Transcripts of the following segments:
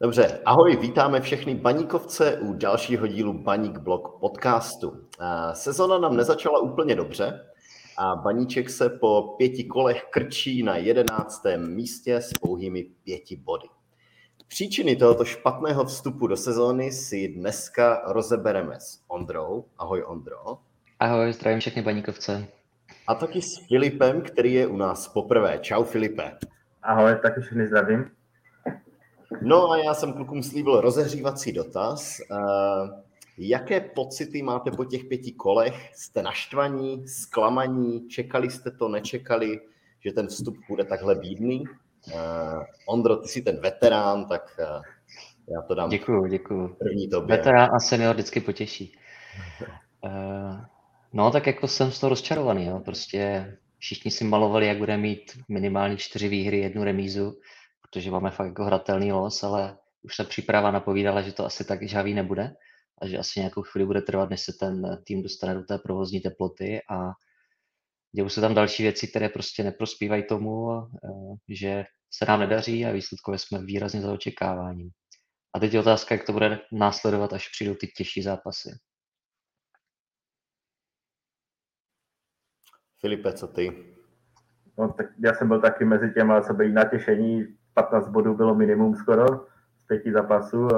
Dobře, ahoj, vítáme všechny baníkovce u dalšího dílu Baník Blog podcastu. Sezona nám nezačala úplně dobře a Baníček se po pěti kolech krčí na jedenáctém místě s pouhými pěti body. Příčiny tohoto špatného vstupu do sezóny si dneska rozebereme s Ondrou. Ahoj Ondro. Ahoj, zdravím všechny baníkovce. A taky s Filipem, který je u nás poprvé. Čau Filipe. Ahoj, taky všechny zdravím. No a já jsem klukům slíbil rozehřívací dotaz. Uh, jaké pocity máte po těch pěti kolech? Jste naštvaní, zklamaní, čekali jste to, nečekali, že ten vstup bude takhle bídný? Uh, Ondro, ty jsi ten veterán, tak uh, já to dám. Děkuju, děkuju. První tobě. Veterán a senior vždycky potěší. No tak jako jsem z toho rozčarovaný, jo. prostě všichni si malovali, jak bude mít minimálně čtyři výhry, jednu remízu protože máme fakt jako hratelný los, ale už se příprava napovídala, že to asi tak žhavý nebude a že asi nějakou chvíli bude trvat, než se ten tým dostane do té provozní teploty a dějou se tam další věci, které prostě neprospívají tomu, eh, že se nám nedaří a výsledkově jsme výrazně za očekáváním. A teď je otázka, jak to bude následovat, až přijdou ty těžší zápasy. Filipe, co ty? No, tak já jsem byl taky mezi těma, co byli natěšení 15 bodů bylo minimum skoro z pěti zápasů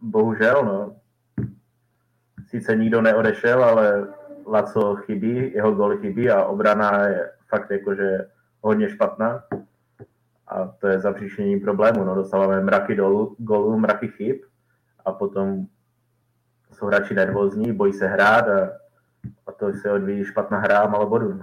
bohužel, no. Sice nikdo neodešel, ale Laco chybí, jeho gol chybí a obrana je fakt jakože hodně špatná. A to je zapříčením problému. No, dostáváme mraky dolů, golů, mraky chyb a potom jsou hráči nervózní, bojí se hrát a, a to se odvíjí špatná hra a malo bodů.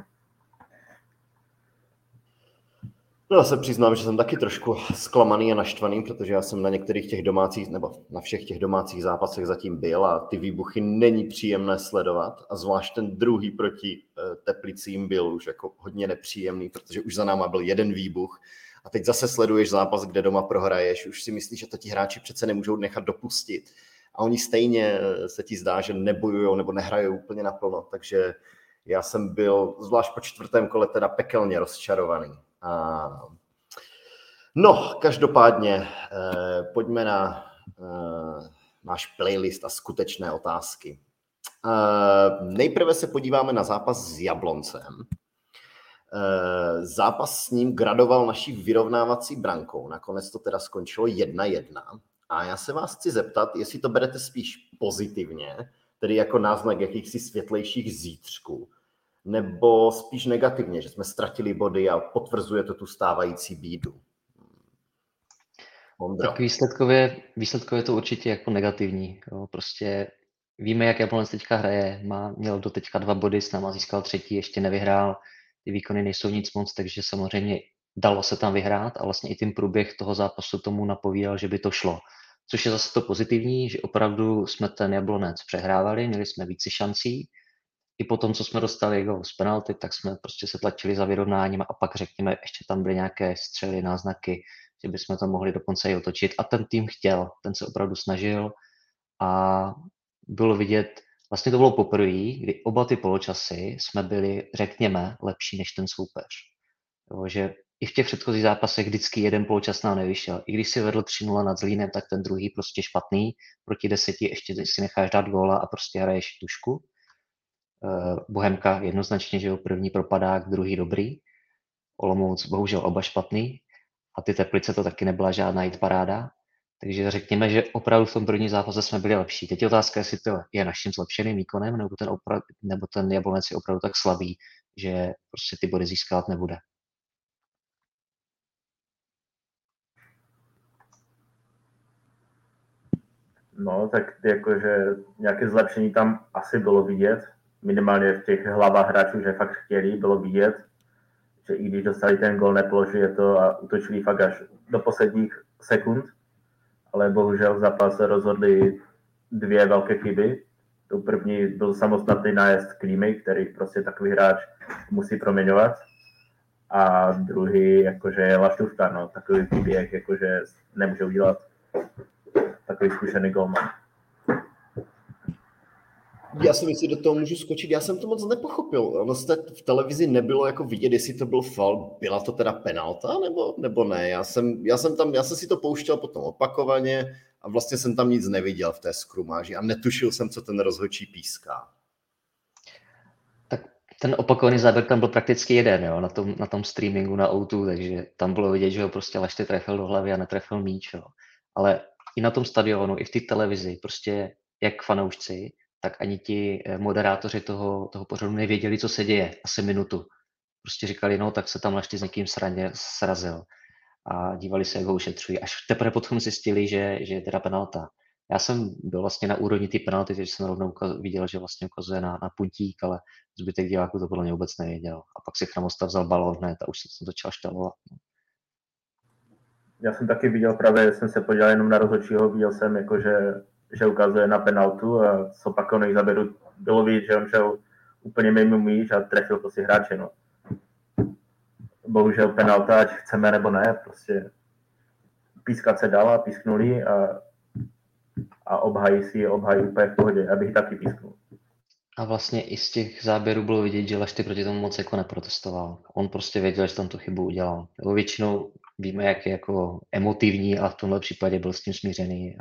No. Já se přiznám, že jsem taky trošku zklamaný a naštvaný, protože já jsem na některých těch domácích, nebo na všech těch domácích zápasech zatím byl a ty výbuchy není příjemné sledovat a zvlášť ten druhý proti eh, Teplicím byl už jako hodně nepříjemný, protože už za náma byl jeden výbuch a teď zase sleduješ zápas, kde doma prohraješ, už si myslíš, že to ti hráči přece nemůžou nechat dopustit a oni stejně eh, se ti zdá, že nebojujou nebo nehrají úplně naplno, takže já jsem byl zvlášť po čtvrtém kole teda pekelně rozčarovaný. No, každopádně eh, pojďme na eh, náš playlist a skutečné otázky. Eh, nejprve se podíváme na zápas s Jabloncem. Zápas s ním gradoval naší vyrovnávací brankou. Nakonec to teda skončilo 1-1. A já se vás chci zeptat, jestli to berete spíš pozitivně, tedy jako náznak jakýchsi světlejších zítřků, nebo spíš negativně, že jsme ztratili body a potvrzuje to tu stávající bídu? Ondra. Tak výsledkově, výsledkově to určitě jako negativní. Jo. Prostě víme, jak Jablonec teďka hraje. Má, měl do teďka dva body, s náma získal třetí, ještě nevyhrál. Ty výkony nejsou nic moc, takže samozřejmě dalo se tam vyhrát a vlastně i tím průběh toho zápasu tomu napovídal, že by to šlo. Což je zase to pozitivní, že opravdu jsme ten Jablonec přehrávali, měli jsme více šancí, i po tom, co jsme dostali gol z penalty, tak jsme prostě se tlačili za vyrovnáním a pak řekněme, ještě tam byly nějaké střely, náznaky, že bychom to mohli dokonce i otočit. A ten tým chtěl, ten se opravdu snažil a bylo vidět, vlastně to bylo poprvé, kdy oba ty poločasy jsme byli, řekněme, lepší než ten soupeř. Jo, že i v těch předchozích zápasech vždycky jeden poločas nám nevyšel. I když si vedl 3-0 nad Zlínem, tak ten druhý prostě špatný. Proti deseti ještě si necháš dát góla a prostě hraješ tušku. Eh, Bohemka jednoznačně, že jo, první propadák, druhý dobrý. Olomouc bohužel oba špatný. A ty Teplice to taky nebyla žádná hit paráda. Takže řekněme, že opravdu v tom první zápase jsme byli lepší. Teď je otázka, jestli to je naším zlepšeným výkonem, nebo ten, opra- nebo ten Jablonec je opravdu tak slabý, že prostě ty body získat nebude. No, tak jakože nějaké zlepšení tam asi bylo vidět minimálně v těch hlavách hráčů, že fakt chtěli, bylo vidět, že i když dostali ten gol, nepoložili to a utočili fakt až do posledních sekund, ale bohužel v zápase rozhodli dvě velké chyby. To první byl samostatný nájezd Klímy, který prostě takový hráč musí proměňovat. A druhý, jakože je Laštůvka, no, takový příběh, jakože nemůže udělat takový zkušený golman. Já jsem jestli do toho můžu skočit, já jsem to moc nepochopil. Ono jste v televizi nebylo jako vidět, jestli to byl fal, byla to teda penalta nebo, nebo ne. Já jsem, já, jsem tam, já jsem si to pouštěl potom opakovaně a vlastně jsem tam nic neviděl v té skrumáži a netušil jsem, co ten rozhodčí píská. Tak ten opakovaný záběr tam byl prakticky jeden, jo, na tom, na tom streamingu na O2, takže tam bylo vidět, že ho prostě Lašty trefil do hlavy a netrefil míč, jo. Ale i na tom stadionu, i v té televizi, prostě jak fanoušci, tak ani ti eh, moderátoři toho, toho pořadu nevěděli, co se děje asi minutu. Prostě říkali, no tak se tam Lašty s někým sraně, srazil a dívali se, jak ho ušetřují. Až teprve potom zjistili, že, že je teda penalta. Já jsem byl vlastně na úrovni ty penalty, takže jsem rovnou viděl, že vlastně ukazuje na, na puntík, ale zbytek diváků to podle mě vůbec nevěděl. A pak si Chramosta vzal balón hned a už se to začal štelovat. Já jsem taky viděl právě, jsem se podíval jenom na rozhodčího, viděl jsem jako, že, že ukazuje na penaltu a z opakovaných záběrů bylo vidět, že on šel úplně mimo míč a trefil to si hráče. No. Bohužel penalta, ať chceme nebo ne, prostě pískat se dala, písknuli a a obhají si obhají úplně v pohodě, abych taky písknul. A vlastně i z těch záběrů bylo vidět, že Lašty proti tomu moc jako neprotestoval. On prostě věděl, že tam tu chybu udělal. Nebo většinou víme, jak je jako emotivní, a v tomhle případě byl s tím smířený. Mm,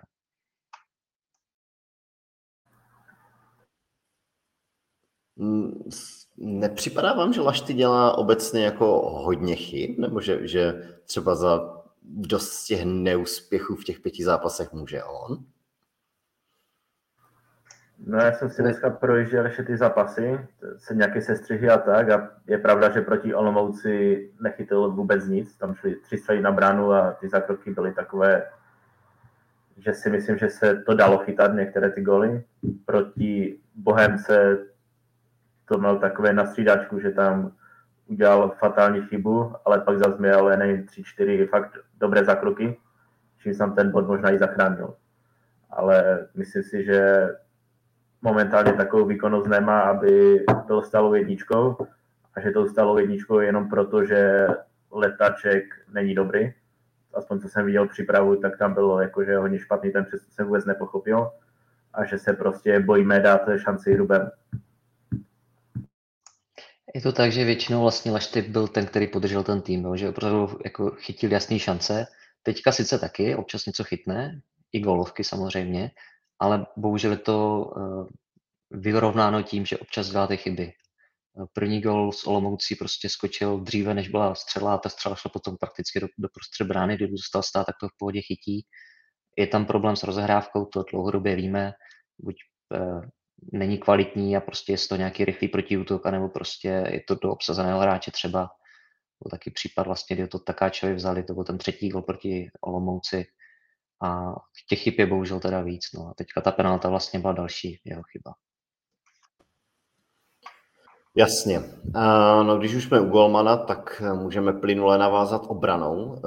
nepřipadá vám, že Lašty dělá obecně jako hodně chyb? Nebo že, že třeba za dost těch neúspěchů v těch pěti zápasech může on? No já jsem si dneska projížděl ještě ty zápasy, se nějaké sestřihy a tak a je pravda, že proti Olomouci nechytil vůbec nic, tam šli tři střely na bránu a ty zákroky byly takové, že si myslím, že se to dalo chytat některé ty goly. Proti Bohemce to měl takové na střídačku, že tam udělal fatální chybu, ale pak zase měl, nevím, tři, čtyři fakt dobré zákroky, čím jsem ten bod možná i zachránil. Ale myslím si, že momentálně takovou výkonnost nemá, aby byl stálou jedničkou a že tou stálou jedničkou je jenom proto, že letaček není dobrý. Aspoň co jsem viděl přípravu, tak tam bylo jakože hodně špatný, ten přestup jsem vůbec nepochopil a že se prostě bojíme dát šanci Ruben. Je to tak, že většinou vlastně Lašty byl ten, který podržel ten tým, že opravdu jako chytil jasné šance. Teďka sice taky, občas něco chytne, i golovky samozřejmě, ale bohužel je to eh, vyrovnáno tím, že občas děláte chyby. Eh, první gol z Olomoucí prostě skočil dříve, než byla střela a ta střela šla potom prakticky do, do prostřed brány, kdy zůstal stát, tak to v pohodě chytí. Je tam problém s rozehrávkou, to dlouhodobě víme, buď e, není kvalitní a prostě je to nějaký rychlý protiútok, anebo prostě je to do obsazeného hráče třeba. Byl taky případ vlastně, kdy to Takáčovi vzali, to byl ten třetí gol proti Olomouci, a těch chyb je bohužel teda víc. No. A teďka ta penalta vlastně byla další jeho chyba. Jasně. Uh, no, když už jsme u Golmana, tak můžeme plynule navázat obranou. Uh,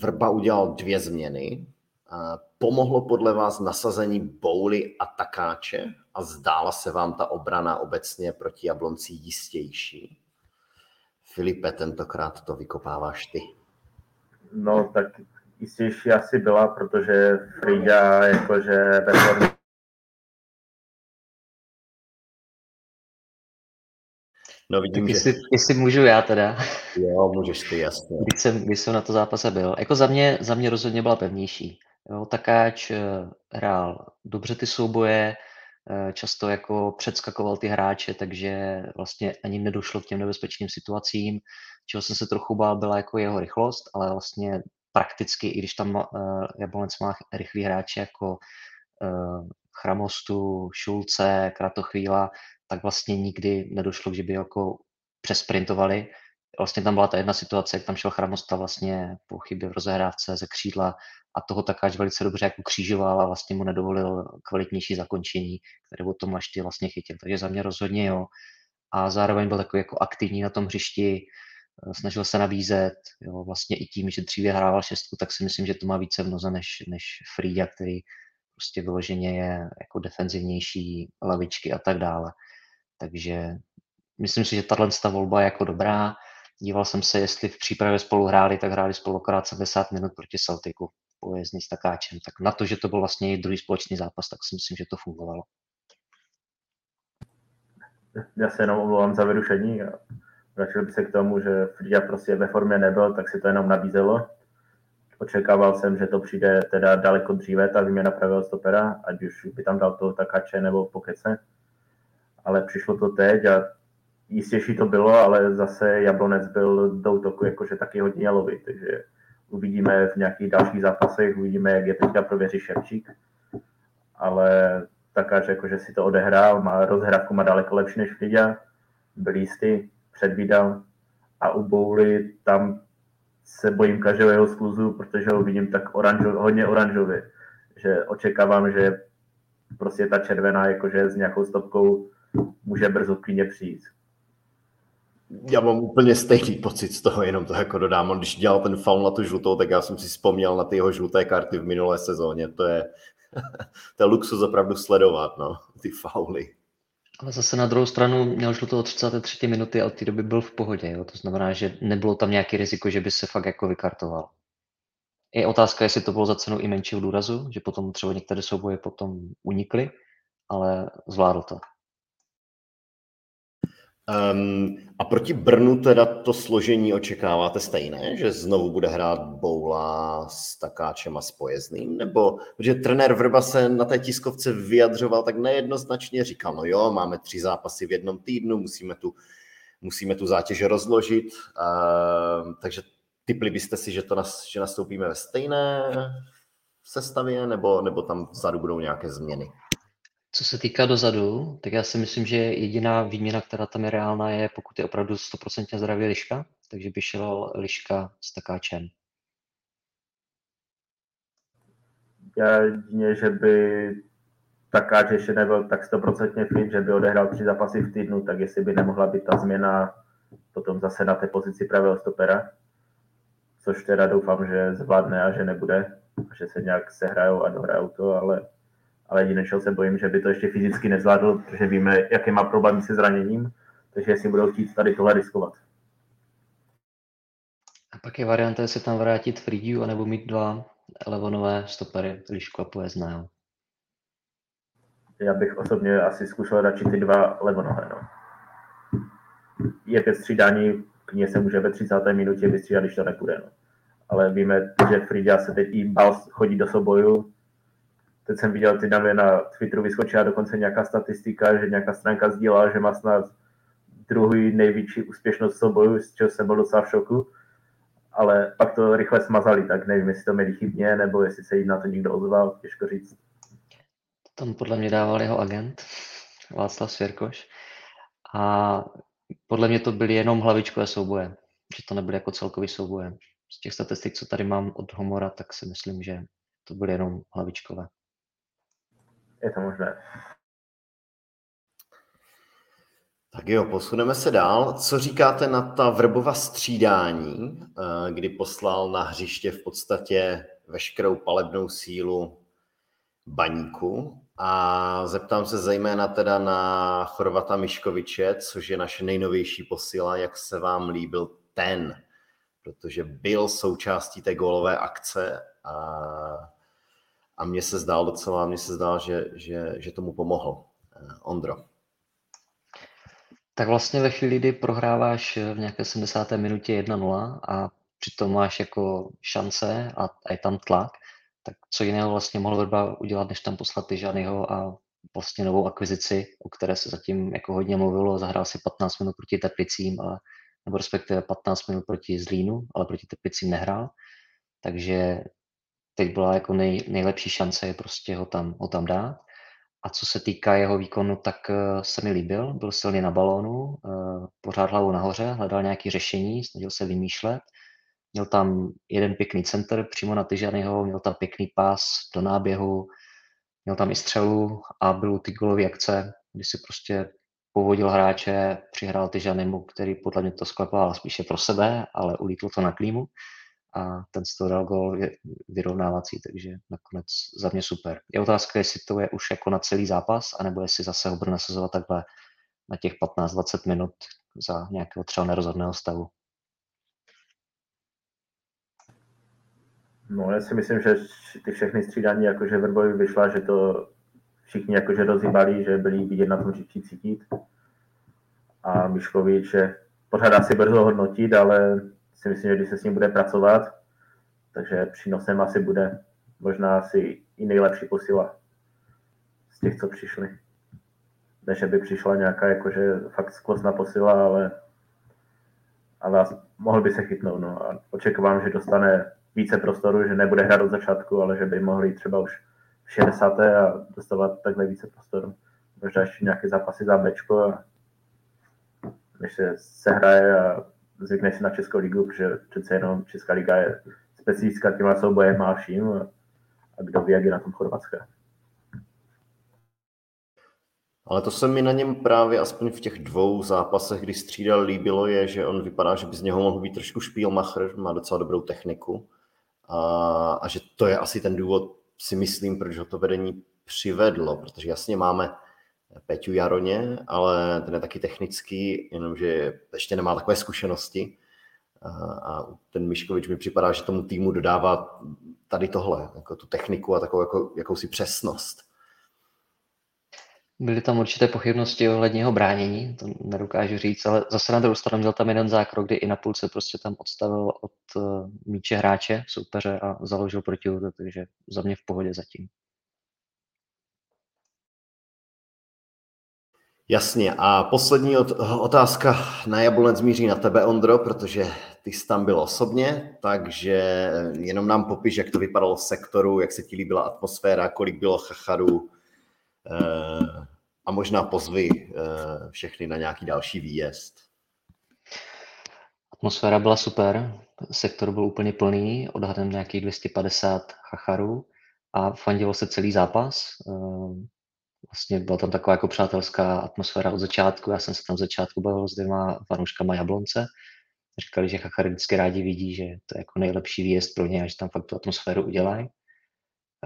Vrba udělal dvě změny. Pomohlo podle vás nasazení Bouly a Takáče a zdála se vám ta obrana obecně proti Jablonci jistější? Filipe, tentokrát to vykopáváš ty. No, tak jistější asi byla, protože Frida jakože ve formě No vidím, tak jestli, že... jestli můžu já teda. Jo, můžeš ty, jasně. Když jsem, když jsem na to zápase byl. Jako za mě, za mě rozhodně byla pevnější. Jo, Takáč eh, hrál dobře ty souboje, eh, často jako předskakoval ty hráče, takže vlastně ani nedošlo k těm nebezpečným situacím. Čeho jsem se trochu bál, byla jako jeho rychlost, ale vlastně prakticky, i když tam uh, Jablonec má rychlý hráče jako Chramostu, Šulce, Kratochvíla, tak vlastně nikdy nedošlo, že by jako přesprintovali. Vlastně tam byla ta jedna situace, jak tam šel Chramosta vlastně po chybě v rozehrávce ze křídla a toho takáž velice dobře jako křížoval a vlastně mu nedovolil kvalitnější zakončení, které o tom Lašty vlastně chytil. Takže za mě rozhodně jo. A zároveň byl takový jako aktivní na tom hřišti, Eh, snažil se nabízet, jo, vlastně i tím, že dříve hrával šestku, tak si myslím, že to má více v noze než, než Frida, který prostě vyloženě je jako defenzivnější lavičky a tak dále. Takže myslím si, že tato volba je jako dobrá. Díval jsem se, jestli v přípravě spolu hráli, tak hráli spolu akorát 70 minut proti Celticu pojezdný s Takáčem. Tak na to, že to byl vlastně druhý společný zápas, tak si myslím, že to fungovalo. já se jenom omlouvám za vyrušení a vracil bych se k tomu, že Frida prostě ve formě nebyl, tak si to jenom nabízelo. Očekával jsem, že to přijde teda daleko dříve, ta výměna pravého stopera, ať už by tam dal toho Takače nebo Pokece. Ale přišlo to teď a jistější to bylo, ale zase Jablonec byl do útoku jakože taky hodně jalový, takže uvidíme v nějakých dalších zápasech, uvidíme, jak je teďka prověří Ševčík, ale Takáč jakože si to odehrál, má rozhrávku má daleko lepší než Frida, byl jistý, předvídal. A u Bouly tam se bojím každého jeho skluzu, protože ho vidím tak oranžo, hodně oranžově, že očekávám, že prostě ta červená jakože s nějakou stopkou může brzo klidně přijít. Já mám úplně stejný pocit z toho, jenom to jako dodám. On když dělal ten faul na tu žlutou, tak já jsem si vzpomněl na ty jeho žluté karty v minulé sezóně. To je, to je luxus opravdu sledovat, no, ty fauly. Ale zase na druhou stranu měl žlutou 33. minuty a od té doby byl v pohodě. Jo? To znamená, že nebylo tam nějaký riziko, že by se fakt jako vykartoval. Je otázka, jestli to bylo za cenu i menšího důrazu, že potom třeba některé souboje potom unikly, ale zvládl to. Um, a proti Brnu teda to složení očekáváte stejné, že znovu bude hrát Boula s Takáčem a s Pojezdným? Nebo, protože trenér Vrba se na té tiskovce vyjadřoval tak nejednoznačně, říkal, no jo, máme tři zápasy v jednom týdnu, musíme tu, musíme tu zátěž rozložit, uh, takže typli byste si, že, to nas, že nastoupíme ve stejné sestavě, nebo, nebo tam vzadu budou nějaké změny? Co se týká dozadu, tak já si myslím, že jediná výměna, která tam je reálná, je pokud je opravdu 100% zdravý liška, takže by šel liška s takáčem. Já jedině, že by takáč ještě nebyl tak 100% fit, že by odehrál tři zápasy v týdnu, tak jestli by nemohla být ta změna potom zase na té pozici pravého stopera, což teda doufám, že zvládne a že nebude, že se nějak sehrajou a dohrajou to, ale ale čeho se bojím, že by to ještě fyzicky nezvládl, protože víme, jaké má problémy se zraněním, takže jestli budou chtít tady tohle riskovat. A pak je varianta, jestli tam vrátit Fridiu, anebo mít dva levonové stopery, Lišku a Pojezdného. Já bych osobně asi zkusil radši ty dva levonohé. No. Je ke střídání, knihe se může ve 30. minutě vystřídat, když to nepůjde. No. Ale víme, že Fridia se teď i bal chodí do soboju, teď jsem viděl ty davě na Twitteru vyskočila dokonce nějaká statistika, že nějaká stránka sdílela, že má snad druhý největší úspěšnost souboju, z čeho jsem byl docela v šoku, ale pak to rychle smazali, tak nevím, jestli to měli chybně, nebo jestli se jim na to někdo ozval, těžko říct. Tam podle mě dával jeho agent, Václav Svěrkoš. A podle mě to byly jenom hlavičkové souboje, že to nebyly jako celkový souboje. Z těch statistik, co tady mám od Homora, tak si myslím, že to byly jenom hlavičkové je to možné. Tak jo, posuneme se dál. Co říkáte na ta vrbova střídání, eh, kdy poslal na hřiště v podstatě veškerou palebnou sílu baníku a zeptám se zejména teda na Chorvata Miškoviče, což je naše nejnovější posila, jak se vám líbil ten, protože byl součástí té gólové akce a a mně se zdál docela, mně se zdál, že, že, že tomu pomohl. Eh, Ondro. Tak vlastně ve chvíli, kdy prohráváš v nějaké 70. minutě 1-0 a přitom máš jako šance a, a je tam tlak, tak co jiného vlastně mohl Verba udělat, než tam poslat Tyžanyho a vlastně novou akvizici, o které se zatím jako hodně mluvilo, zahrál si 15 minut proti Teplicím, ale, nebo respektive 15 minut proti Zlínu, ale proti Teplicím nehrál. Takže teď byla jako nej, nejlepší šance je prostě ho tam, ho tam dát. A co se týká jeho výkonu, tak uh, se mi líbil, byl silný na balónu, uh, pořád hlavou nahoře, hledal nějaké řešení, snažil se vymýšlet. Měl tam jeden pěkný center přímo na Tyžanyho, měl tam pěkný pás do náběhu, měl tam i střelu a byl ty golové akce, kdy si prostě povodil hráče, přihrál Tyžanymu, který podle mě to sklepal spíše pro sebe, ale ulítl to na klímu a ten z toho dal gol vyrovnávací, takže nakonec za mě super. Je otázka, jestli to je už jako na celý zápas, anebo jestli zase ho bude nasazovat takhle na těch 15-20 minut za nějakého třeba nerozhodného stavu. No, já si myslím, že ty všechny střídání jakože Verbovi vyšla, že to všichni jakože rozhýbali, že byli vidět na tom, že cítit. a Miškovič je pořád asi brzo hodnotit, ale si myslím, že když se s ním bude pracovat, takže přínosem asi bude možná asi i nejlepší posila z těch, co přišli. Ne, že by přišla nějaká jakože fakt skvostná posila, ale, ale mohl by se chytnout. No. A očekávám, že dostane více prostoru, že nebude hrát od začátku, ale že by mohli třeba už v 60. a dostávat takhle více prostoru. Možná ještě nějaké zápasy za Bčko a než se sehraje a zvykne si na Českou ligu, protože přece jenom Česká liga je specifická těma soubojem a vším a, a kdo ví, jak je na tom Chorvatské. Ale to se mi na něm právě aspoň v těch dvou zápasech, kdy střídal, líbilo je, že on vypadá, že by z něho mohl být trošku špílmacher, má docela dobrou techniku a, a že to je asi ten důvod, si myslím, proč ho to vedení přivedlo, protože jasně máme Peťu Jaroně, ale ten je taky technický, jenomže ještě nemá takové zkušenosti. A ten Miškovič mi připadá, že tomu týmu dodává tady tohle, jako tu techniku a takovou jako, jakousi přesnost. Byly tam určité pochybnosti ohledně jeho bránění, to nedokážu říct, ale zase na druhou stranu měl tam jeden zákrok, kdy i na půlce prostě tam odstavil od uh, míče hráče, soupeře a založil proti takže za mě v pohodě zatím. Jasně. A poslední otázka na Jablonec míří na tebe, Ondro, protože ty jsi tam byl osobně, takže jenom nám popiš, jak to vypadalo v sektoru, jak se ti líbila atmosféra, kolik bylo chacharů eh, a možná pozvy eh, všechny na nějaký další výjezd. Atmosféra byla super, sektor byl úplně plný, odhadem nějakých 250 chacharů a fandilo se celý zápas. Vlastně byla tam taková jako přátelská atmosféra od začátku. Já jsem se tam začátku bavil s dvěma fanouškama Jablonce. Říkali, že Chachary vždycky rádi vidí, že to je jako nejlepší výjezd pro ně a že tam fakt tu atmosféru udělají.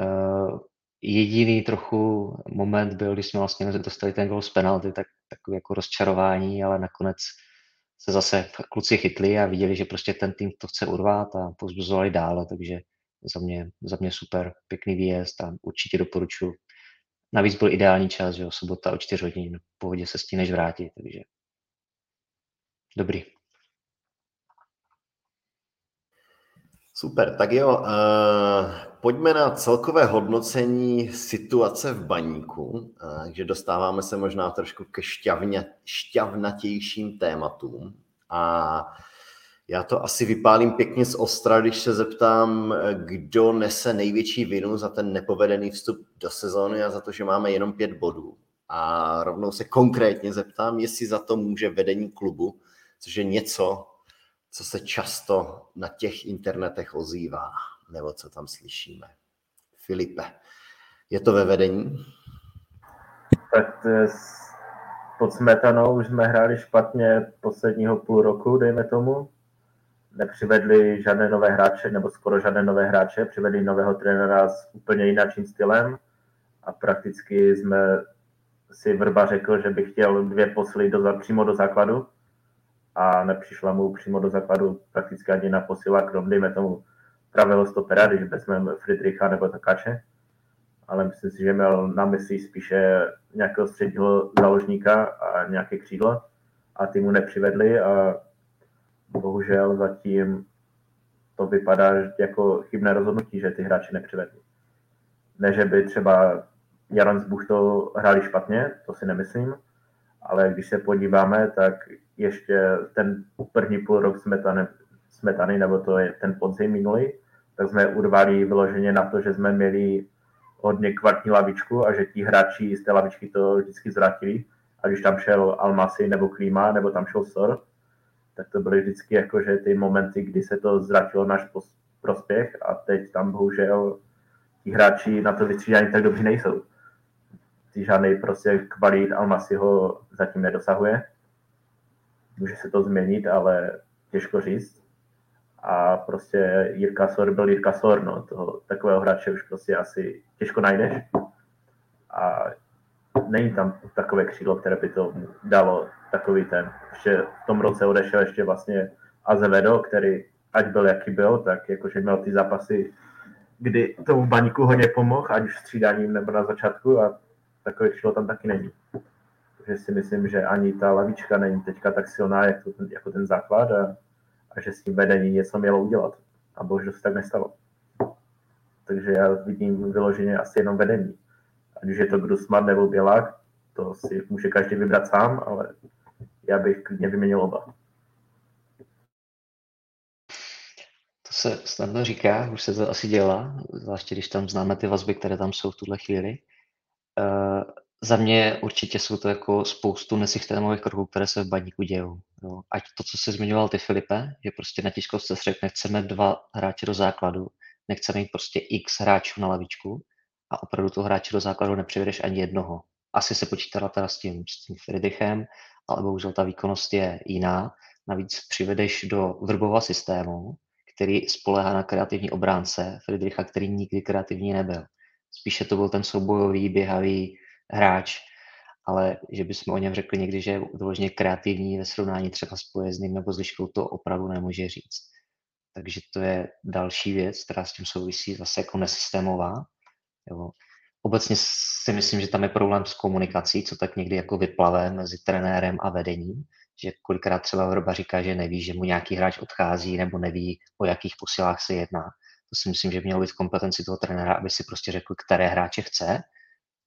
Uh, jediný trochu moment byl, když jsme vlastně dostali ten gol z penalty, tak takový jako rozčarování, ale nakonec se zase kluci chytli a viděli, že prostě ten tým to chce urvat a pozbuzovali dále, takže za mě, za mě super, pěkný výjezd a určitě doporučuji Navíc byl ideální čas, že jo, sobota o 4 hodin, v pohodě se stíneš vrátit, takže dobrý. Super, tak jo, uh, pojďme na celkové hodnocení situace v baníku, uh, takže dostáváme se možná trošku ke šťavně, šťavnatějším tématům. A já to asi vypálím pěkně z ostra, když se zeptám, kdo nese největší vinu za ten nepovedený vstup do sezóny a za to, že máme jenom pět bodů. A rovnou se konkrétně zeptám, jestli za to může vedení klubu, což je něco, co se často na těch internetech ozývá, nebo co tam slyšíme. Filipe, je to ve vedení? Tak pod smetanou už jsme hráli špatně posledního půl roku, dejme tomu nepřivedli žádné nové hráče, nebo skoro žádné nové hráče, přivedli nového trenéra s úplně jiným stylem. A prakticky jsme si Vrba řekl, že by chtěl dvě posily do, přímo do základu. A nepřišla mu přímo do základu prakticky ani na posila, krom dejme tomu pravého stopera, když vezmeme Friedricha nebo Takáče. Ale myslím si, že měl na mysli spíše nějakého středního založníka a nějaké křídlo. A ty mu nepřivedli a bohužel zatím to vypadá jako chybné rozhodnutí, že ty hráči nepřivedli. Ne, že by třeba Jaron s Buchtou hráli špatně, to si nemyslím, ale když se podíváme, tak ještě ten první půl rok smetany, smetany nebo to je ten podzim minulý, tak jsme urvali vyloženě na to, že jsme měli hodně kvartní lavičku a že ti hráči z té lavičky to vždycky zratili. A když tam šel Almasi nebo Klíma, nebo tam šel Sor, tak to byly vždycky jako, že ty momenty, kdy se to zratilo náš prospěch a teď tam bohužel ti hráči na to vystřídání tak dobře nejsou. Ty žádný prostě kvalit Almasi ho zatím nedosahuje. Může se to změnit, ale těžko říct. A prostě Jirka Sor byl Jirka Sor, no. Toho, takového hráče už prostě asi těžko najdeš. A není tam takové křídlo, které by to dalo takový ten. Ještě v tom roce odešel ještě vlastně Azevedo, který ať byl jaký byl, tak jakože měl ty zápasy, kdy tomu baníku hodně pomohl, ať už střídáním nebo na začátku a takové křídlo tam taky není. že si myslím, že ani ta lavička není teďka tak silná jako ten, jako ten základ a, a že s tím vedení něco mělo udělat. A bohužel se tak nestalo. Takže já vidím vyloženě asi jenom vedení. Ať už je to Grusman nebo Bělák, to si může každý vybrat sám, ale já bych klidně vyměnil oba. To se snadno říká, už se to asi dělá, zvláště když tam známe ty vazby, které tam jsou v tuhle chvíli. Uh, za mě určitě jsou to jako spoustu nesystémových kroků, které se v baníku dějou. Jo. Ať to, co se zmiňoval ty Filipe, že prostě na tiskovce střed nechceme dva hráče do základu, nechceme mít prostě x hráčů na lavičku a opravdu toho hráče do základu nepřivedeš ani jednoho. Asi se počítala teda s tím, s tím Friedrichem, ale bohužel ta výkonnost je jiná. Navíc přivedeš do vrbova systému, který spolehá na kreativní obránce Friedricha, který nikdy kreativní nebyl. Spíše to byl ten soubojový, běhavý hráč, ale že bychom o něm řekli někdy, že je vyloženě kreativní ve srovnání třeba s pojezdným nebo s liškou, to opravdu nemůže říct. Takže to je další věc, která s tím souvisí zase jako nesystémová. Jo. Obecně si myslím, že tam je problém s komunikací, co tak někdy jako vyplave mezi trenérem a vedením, že kolikrát třeba Vrba říká, že neví, že mu nějaký hráč odchází nebo neví, o jakých posilách se jedná. To si myslím, že mělo být kompetenci toho trenéra, aby si prostě řekl, které hráče chce,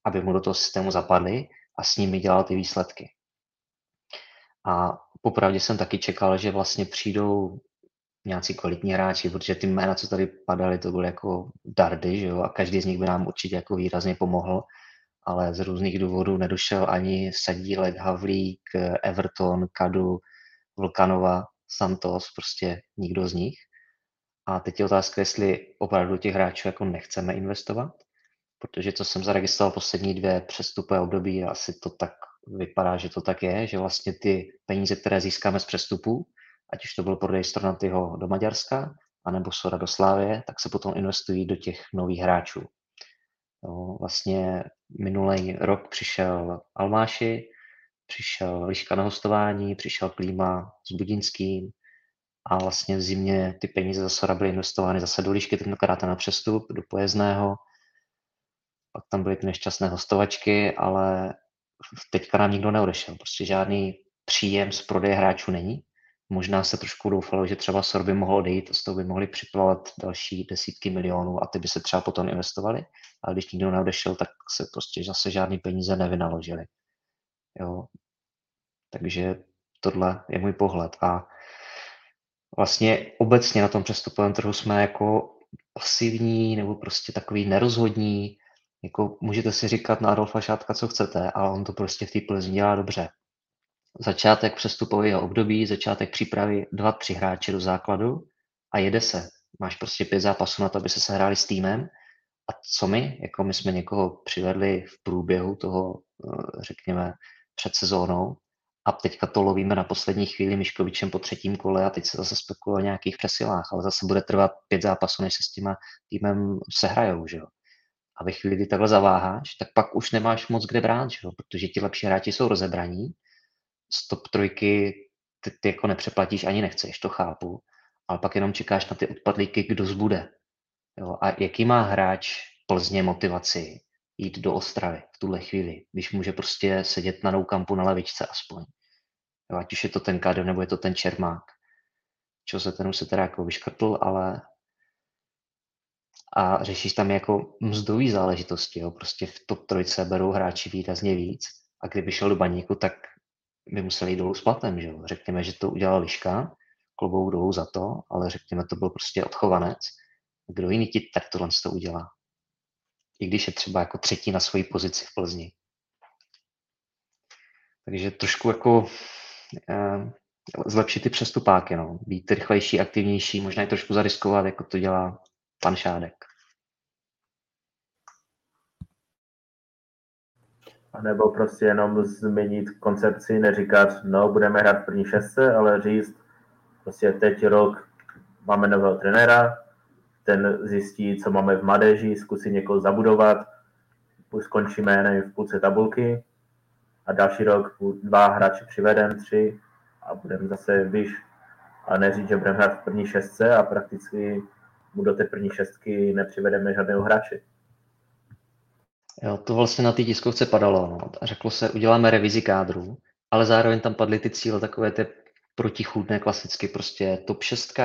aby mu do toho systému zapadly a s nimi dělal ty výsledky. A popravdě jsem taky čekal, že vlastně přijdou nějací kvalitní hráči, protože ty jména, co tady padaly, to byly jako dardy, že jo, a každý z nich by nám určitě jako výrazně pomohl, ale z různých důvodů nedošel ani Sadílek, Havlík, Everton, Kadu, Vlkanova, Santos, prostě nikdo z nich. A teď je otázka, jestli opravdu těch hráčů jako nechceme investovat, protože co jsem zaregistroval poslední dvě přestupové období, asi to tak vypadá, že to tak je, že vlastně ty peníze, které získáme z přestupů, ať už to byl prodej Stornatyho do Maďarska, anebo Sora do Slávie, tak se potom investují do těch nových hráčů. Jo, vlastně minulý rok přišel Almáši, přišel Liška na hostování, přišel Klíma s Budinským a vlastně v zimě ty peníze za Sora byly investovány zase do Lišky, tentokrát na přestup, do Pojezdného. Pak tam byly ty nešťastné hostovačky, ale teďka nám nikdo neodešel. Prostě žádný příjem z prodeje hráčů není. Možná se trošku doufalo, že třeba SOR by mohl odejít, z toho by mohli připlavat další desítky milionů a ty by se třeba potom investovali, ale když nikdo neodešel, tak se prostě zase žádný peníze nevynaložili. Jo. Takže tohle je můj pohled. A vlastně obecně na tom přestupovém trhu jsme jako pasivní nebo prostě takový nerozhodní. Jako můžete si říkat na Adolfa Šátka, co chcete, ale on to prostě v té Plzni dělá dobře začátek přestupového období, začátek přípravy, dva, tři hráče do základu a jede se. Máš prostě pět zápasů na to, aby se sehráli s týmem. A co my? Jako my jsme někoho přivedli v průběhu toho, eh, řekněme, před sezónou a teďka to lovíme na poslední chvíli Miškovičem po třetím kole a teď se zase spekuluje o nějakých přesilách, ale zase bude trvat pět zápasů, než se s tím týmem sehrajou, že jo. A ve chvíli, kdy takhle zaváháš, tak pak už nemáš moc kde brát, že jo? protože ti lepší hráči jsou rozebraní z top trojky ty, ty jako nepřeplatíš ani nechceš, to chápu, ale pak jenom čekáš na ty odpadlíky, kdo zbude. Jo, a jaký má hráč Plzně motivaci jít do Ostravy v tuhle chvíli, když může prostě sedět na noukampu na levičce aspoň. Jo, ať už je to ten Kadev nebo je to ten Čermák. Čo se ten už se teda jako vyškrtl, ale a řešíš tam jako mzdový záležitosti, jo. prostě v top trojce berou hráči výrazně víc a kdyby šel do baníku, tak by museli jít dolů s platem, že jo. Řekněme, že to udělal Liška, klobou dolů za to, ale řekněme, to byl prostě odchovanec. Kdo jiný ti tak tohle to udělá? I když je třeba jako třetí na svoji pozici v Plzni. Takže trošku jako eh, zlepšit ty přestupáky, no. být rychlejší, aktivnější, možná i trošku zariskovat, jako to dělá pan Šádek. A nebo prostě jenom změnit koncepci, neříkat, no, budeme hrát v první šestce, ale říct, prostě teď rok máme nového trenéra, ten zjistí, co máme v mladeži, zkusí někoho zabudovat, skončíme, nevím, v půlce tabulky a další rok dva hráče přivedem, tři a budeme zase vyš a neříct, že budeme hrát v první šestce a prakticky mu do té první šestky nepřivedeme žádného hráče. Jo, to vlastně na té tiskovce padalo. No. A řeklo se, uděláme revizi kádru, ale zároveň tam padly ty cíle takové ty protichůdné klasicky, prostě top 6,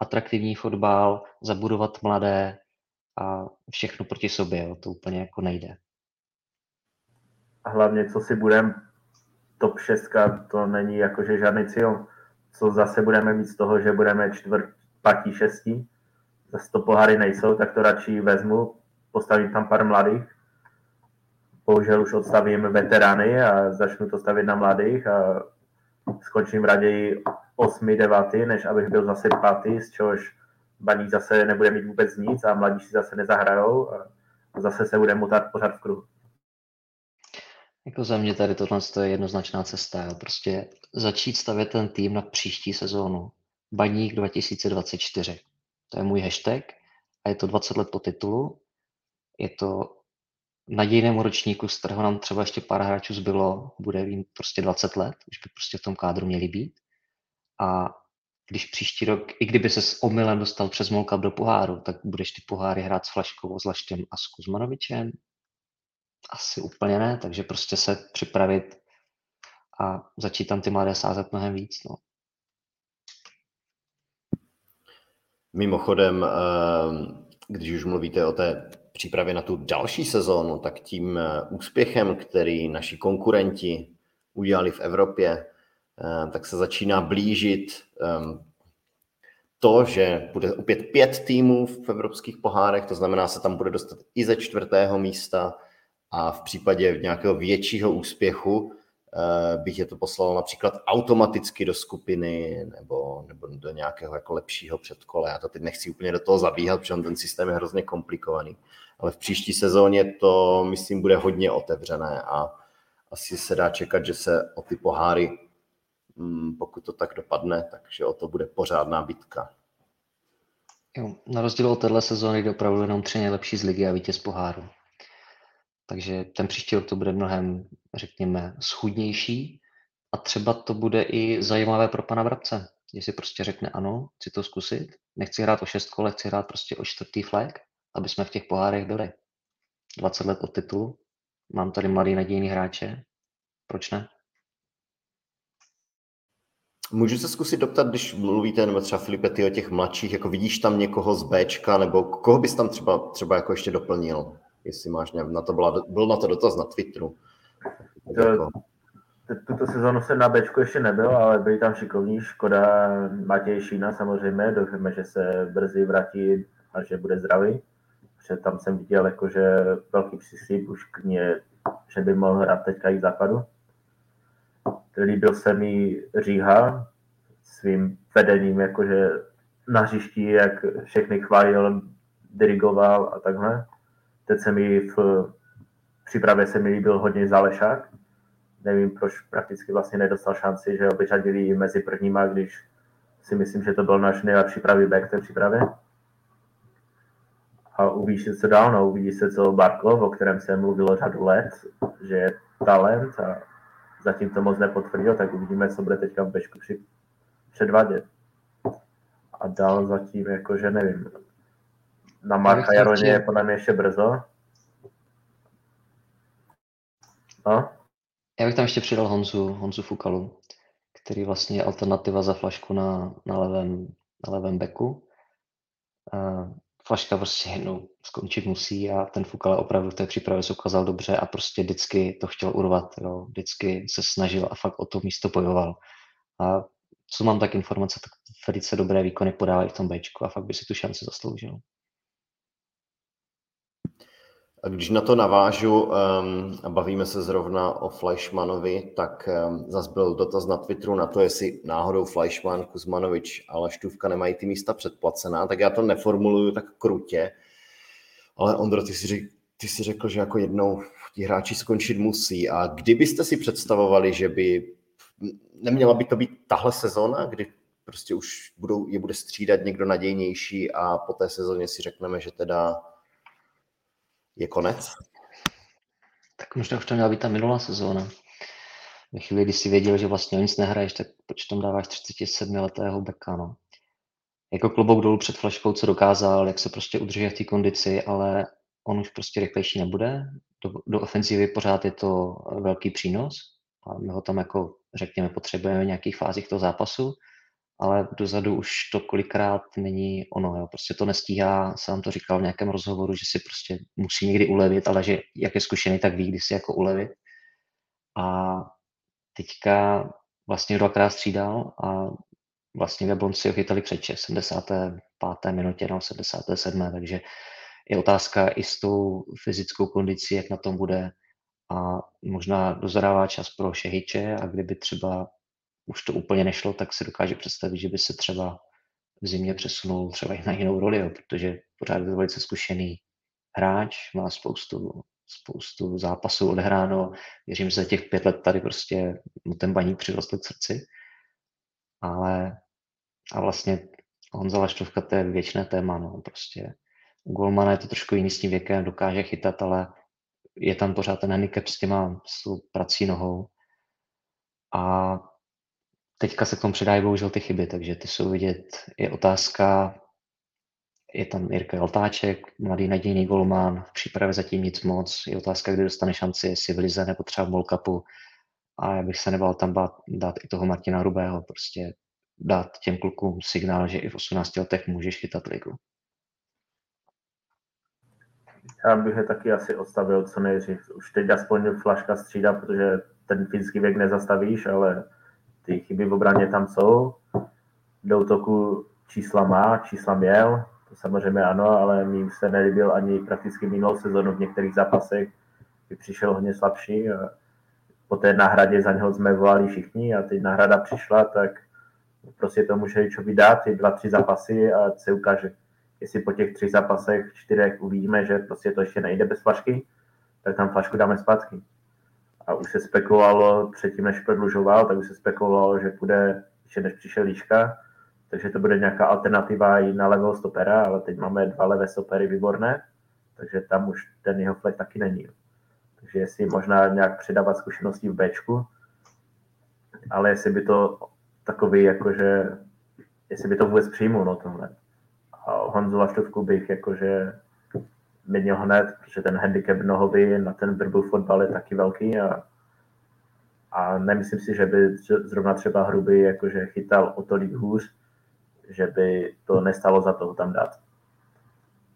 atraktivní fotbal, zabudovat mladé a všechno proti sobě. Jo. To úplně jako nejde. A hlavně, co si budeme, top 6, to není jakože žádný cíl. Co zase budeme mít z toho, že budeme čtvrt, patí, šestí, zase to pohary nejsou, tak to radši vezmu, postavím tam pár mladých bohužel už odstavím veterány a začnu to stavit na mladých a skončím raději 8, 9, než abych byl zase pátý, z čehož baník zase nebude mít vůbec nic a mladí si zase nezahrajou a zase se bude mutat pořád v kruhu. Jako za mě tady tohle je jednoznačná cesta. Jo. Prostě začít stavět ten tým na příští sezónu. Baník 2024. To je můj hashtag a je to 20 let po titulu. Je to nadějnému ročníku, z kterého nám třeba ještě pár hráčů zbylo, bude jim prostě 20 let, už by prostě v tom kádru měli být. A když příští rok, i kdyby se s omylem dostal přes Molka do poháru, tak budeš ty poháry hrát s Flaškovou, s Laštěm a s Kuzmanovičem? Asi úplně ne, takže prostě se připravit a začít tam ty mladé sázet mnohem víc. No. Mimochodem, ehm, když už mluvíte o té přípravě na tu další sezónu, tak tím eh, úspěchem, který naši konkurenti udělali v Evropě, eh, tak se začíná blížit ehm, to, že bude opět pět týmů v evropských pohárech, to znamená, se tam bude dostat i ze čtvrtého místa a v případě nějakého většího úspěchu bych je to poslal například automaticky do skupiny nebo, nebo do nějakého jako lepšího předkole. Já to teď nechci úplně do toho zabíhat, protože ten systém je hrozně komplikovaný. Ale v příští sezóně to, myslím, bude hodně otevřené a asi se dá čekat, že se o ty poháry, mm, pokud to tak dopadne, takže o to bude pořádná bitka. Jo, na rozdíl od téhle sezóny jde opravdu jenom tři nejlepší z ligy a vítěz poháru. Takže ten příští rok to bude mnohem, řekněme, schudnější a třeba to bude i zajímavé pro pana Vrabce, jestli prostě řekne ano, chci to zkusit, nechci hrát o šest kole, chci hrát prostě o čtvrtý flag, aby jsme v těch pohárech byli. 20 let od titulu, mám tady mladý nadějný hráče, proč ne? Můžu se zkusit doptat, když mluvíte, nebo třeba Filipe, ty o těch mladších, jako vidíš tam někoho z Bčka, nebo koho bys tam třeba, třeba jako ještě doplnil? Jestli máš nějak, na to byla, byl na to dotaz na Twitteru. To, tuto sezonu jsem na Bčku ještě nebyl, ale byli tam šikovní. Škoda Matěj Šína samozřejmě, doufáme, že se brzy vrátí a že bude zdravý. Protože tam jsem viděl jakože velký příslip už k mě, že by mohl hrát teďka i západu. Líbil se mi Říha svým vedením, jakože na hřišti, jak všechny chválil, dirigoval a takhle. Teď se mi v přípravě se mi líbil hodně Zálešák. Nevím, proč prakticky vlastně nedostal šanci, že ho vyřadili mezi prvníma, když si myslím, že to byl náš nejlepší pravý back té přípravě. A uvidí se, co dál, no, uvidí se, co Barkov, o kterém se mluvilo řadu let, že je talent a zatím to moc nepotvrdil, tak uvidíme, co bude teďka v Bešku předvádět. A dál zatím, jakože nevím, na Marka Jaroně je podle mě ještě brzo. No? Já bych tam ještě přidal Honzu, Honzu Fukalu, který vlastně je alternativa za flašku na, na, levém, na levém beku. Uh, flaška prostě jednou skončit musí a ten Fukal opravdu v té přípravě se ukázal dobře a prostě vždycky to chtěl urvat, jo. vždycky se snažil a fakt o to místo bojoval. A co mám tak informace, tak velice dobré výkony podávají v tom Bčku a fakt by si tu šanci zasloužil. Když na to navážu um, a bavíme se zrovna o Fleischmanovi, tak um, zase byl dotaz na Twitteru na to, jestli náhodou Fleischman, Kuzmanovič a Laštůvka nemají ty místa předplacená, tak já to neformuluju tak krutě, ale Ondro, ty si, ty si řekl, že jako jednou ti hráči skončit musí. A kdybyste si představovali, že by neměla by to být tahle sezóna, kdy prostě už budou, je bude střídat někdo nadějnější a po té sezóně si řekneme, že teda je konec? Tak možná už to měla být ta minulá sezóna. Ve chvíli, kdy si věděl, že vlastně o nic nehraješ, tak proč tam dáváš 37-letého beka, no. Jako klobouk dolů před flaškou, co dokázal, jak se prostě udržuje v té kondici, ale on už prostě rychlejší nebude. do, do ofenzivy pořád je to velký přínos a my ho tam jako řekněme potřebujeme v nějakých fázích toho zápasu, ale dozadu už to kolikrát není ono, jo. prostě to nestíhá, sám to říkal v nějakém rozhovoru, že si prostě musí někdy ulevit, ale že jak je zkušený, tak ví, kdy si jako ulevit. A teďka vlastně dvakrát střídal a vlastně Jablonci ho chytali před 75. minutě na 77. takže je otázka i s tou fyzickou kondicí, jak na tom bude a možná dozrává čas pro Šehiče a kdyby třeba už to úplně nešlo, tak si dokáže představit, že by se třeba v zimě přesunul třeba i na jinou roli, jo, protože pořád je to velice zkušený hráč, má spoustu, spoustu zápasů odehráno. Věřím, že za těch pět let tady prostě mu ten baník přirostl k srdci. Ale a vlastně Honza Laštovka to je věčné téma, no, prostě u Golmana je to trošku jiný s tím věkem, dokáže chytat, ale je tam pořád ten handicap s těma s prací nohou. A teďka se k tomu přidají bohužel ty chyby, takže ty jsou vidět. Je otázka, je tam Jirka Jaltáček, mladý nadějný golman, v přípravě zatím nic moc. Je otázka, kdy dostane šanci, jestli v Lize nebo třeba v Molkapu. A já bych se nebal tam dát, dát i toho Martina Rubého, prostě dát těm klukům signál, že i v 18 letech můžeš chytat ligu. Já bych je taky asi odstavil co nejdřív. Už teď aspoň flaška střídá, protože ten fyzický věk nezastavíš, ale ty chyby v obraně tam jsou. Do útoku čísla má, čísla měl, to samozřejmě ano, ale mi se nelíbil ani prakticky minulou sezonu v některých zápasech, kdy přišel hodně slabší. A po té náhradě za něho jsme volali všichni a teď náhrada přišla, tak prostě to může Ječovi dát ty dva, tři zápasy a se ukáže. Jestli po těch třech zápasech, čtyřech uvidíme, že prostě to ještě nejde bez flašky, tak tam flašku dáme zpátky a už se spekulovalo předtím, než prodlužoval, tak už se spekulovalo, že půjde ještě než přišel Líška, takže to bude nějaká alternativa i na levého stopera, ale teď máme dva levé stopery výborné, takže tam už ten jeho flek taky není. Takže jestli možná nějak předávat zkušenosti v Bčku, ale jestli by to takový, jakože, jestli by to vůbec přijmul, no tohle. A Honzu Laštovku bych jakože měnil hned, protože ten handicap nohový na ten verbal fotbal je taky velký a, a nemyslím si, že by zrovna třeba hrubý jakože chytal o tolik hůř, že by to nestalo za to tam dát.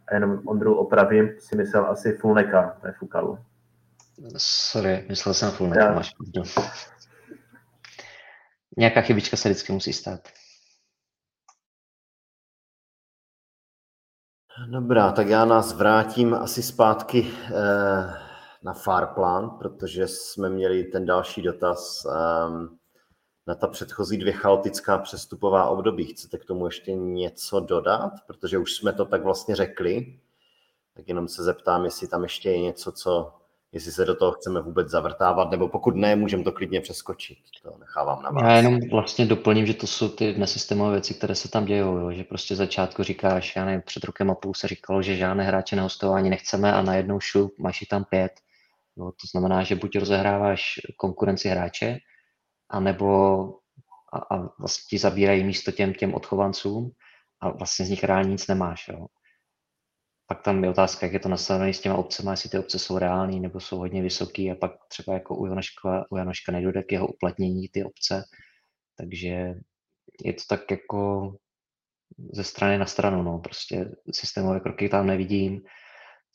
A jenom Ondru opravím, si myslel asi Fulneka, ne Fukalu. Sorry, myslel jsem Fulneka, máš pravdu. Nějaká chybička se vždycky musí stát. Dobrá, tak já nás vrátím asi zpátky eh, na Farplan, protože jsme měli ten další dotaz eh, na ta předchozí dvě chaotická přestupová období. Chcete k tomu ještě něco dodat? Protože už jsme to tak vlastně řekli. Tak jenom se zeptám, jestli tam ještě je něco, co jestli se do toho chceme vůbec zavrtávat, nebo pokud ne, můžeme to klidně přeskočit. To nechávám na vás. Já jenom vlastně doplním, že to jsou ty nesystémové věci, které se tam dějou, jo? že prostě začátku říkáš, já nevím, před rokem a půl se říkalo, že žádné hráče na hostování nechceme a najednou šup, máš jich tam pět. Jo? To znamená, že buď rozehráváš konkurenci hráče, anebo a, a vlastně ti zabírají místo těm, těm odchovancům a vlastně z nich reálně nic nemáš. Jo? Pak tam je otázka, jak je to nastavené s těma obcemi, jestli ty obce jsou reální nebo jsou hodně vysoký a pak třeba jako u Janoška, u Janoška nejde k jeho uplatnění ty obce. Takže je to tak jako ze strany na stranu, no, prostě systémové kroky tam nevidím.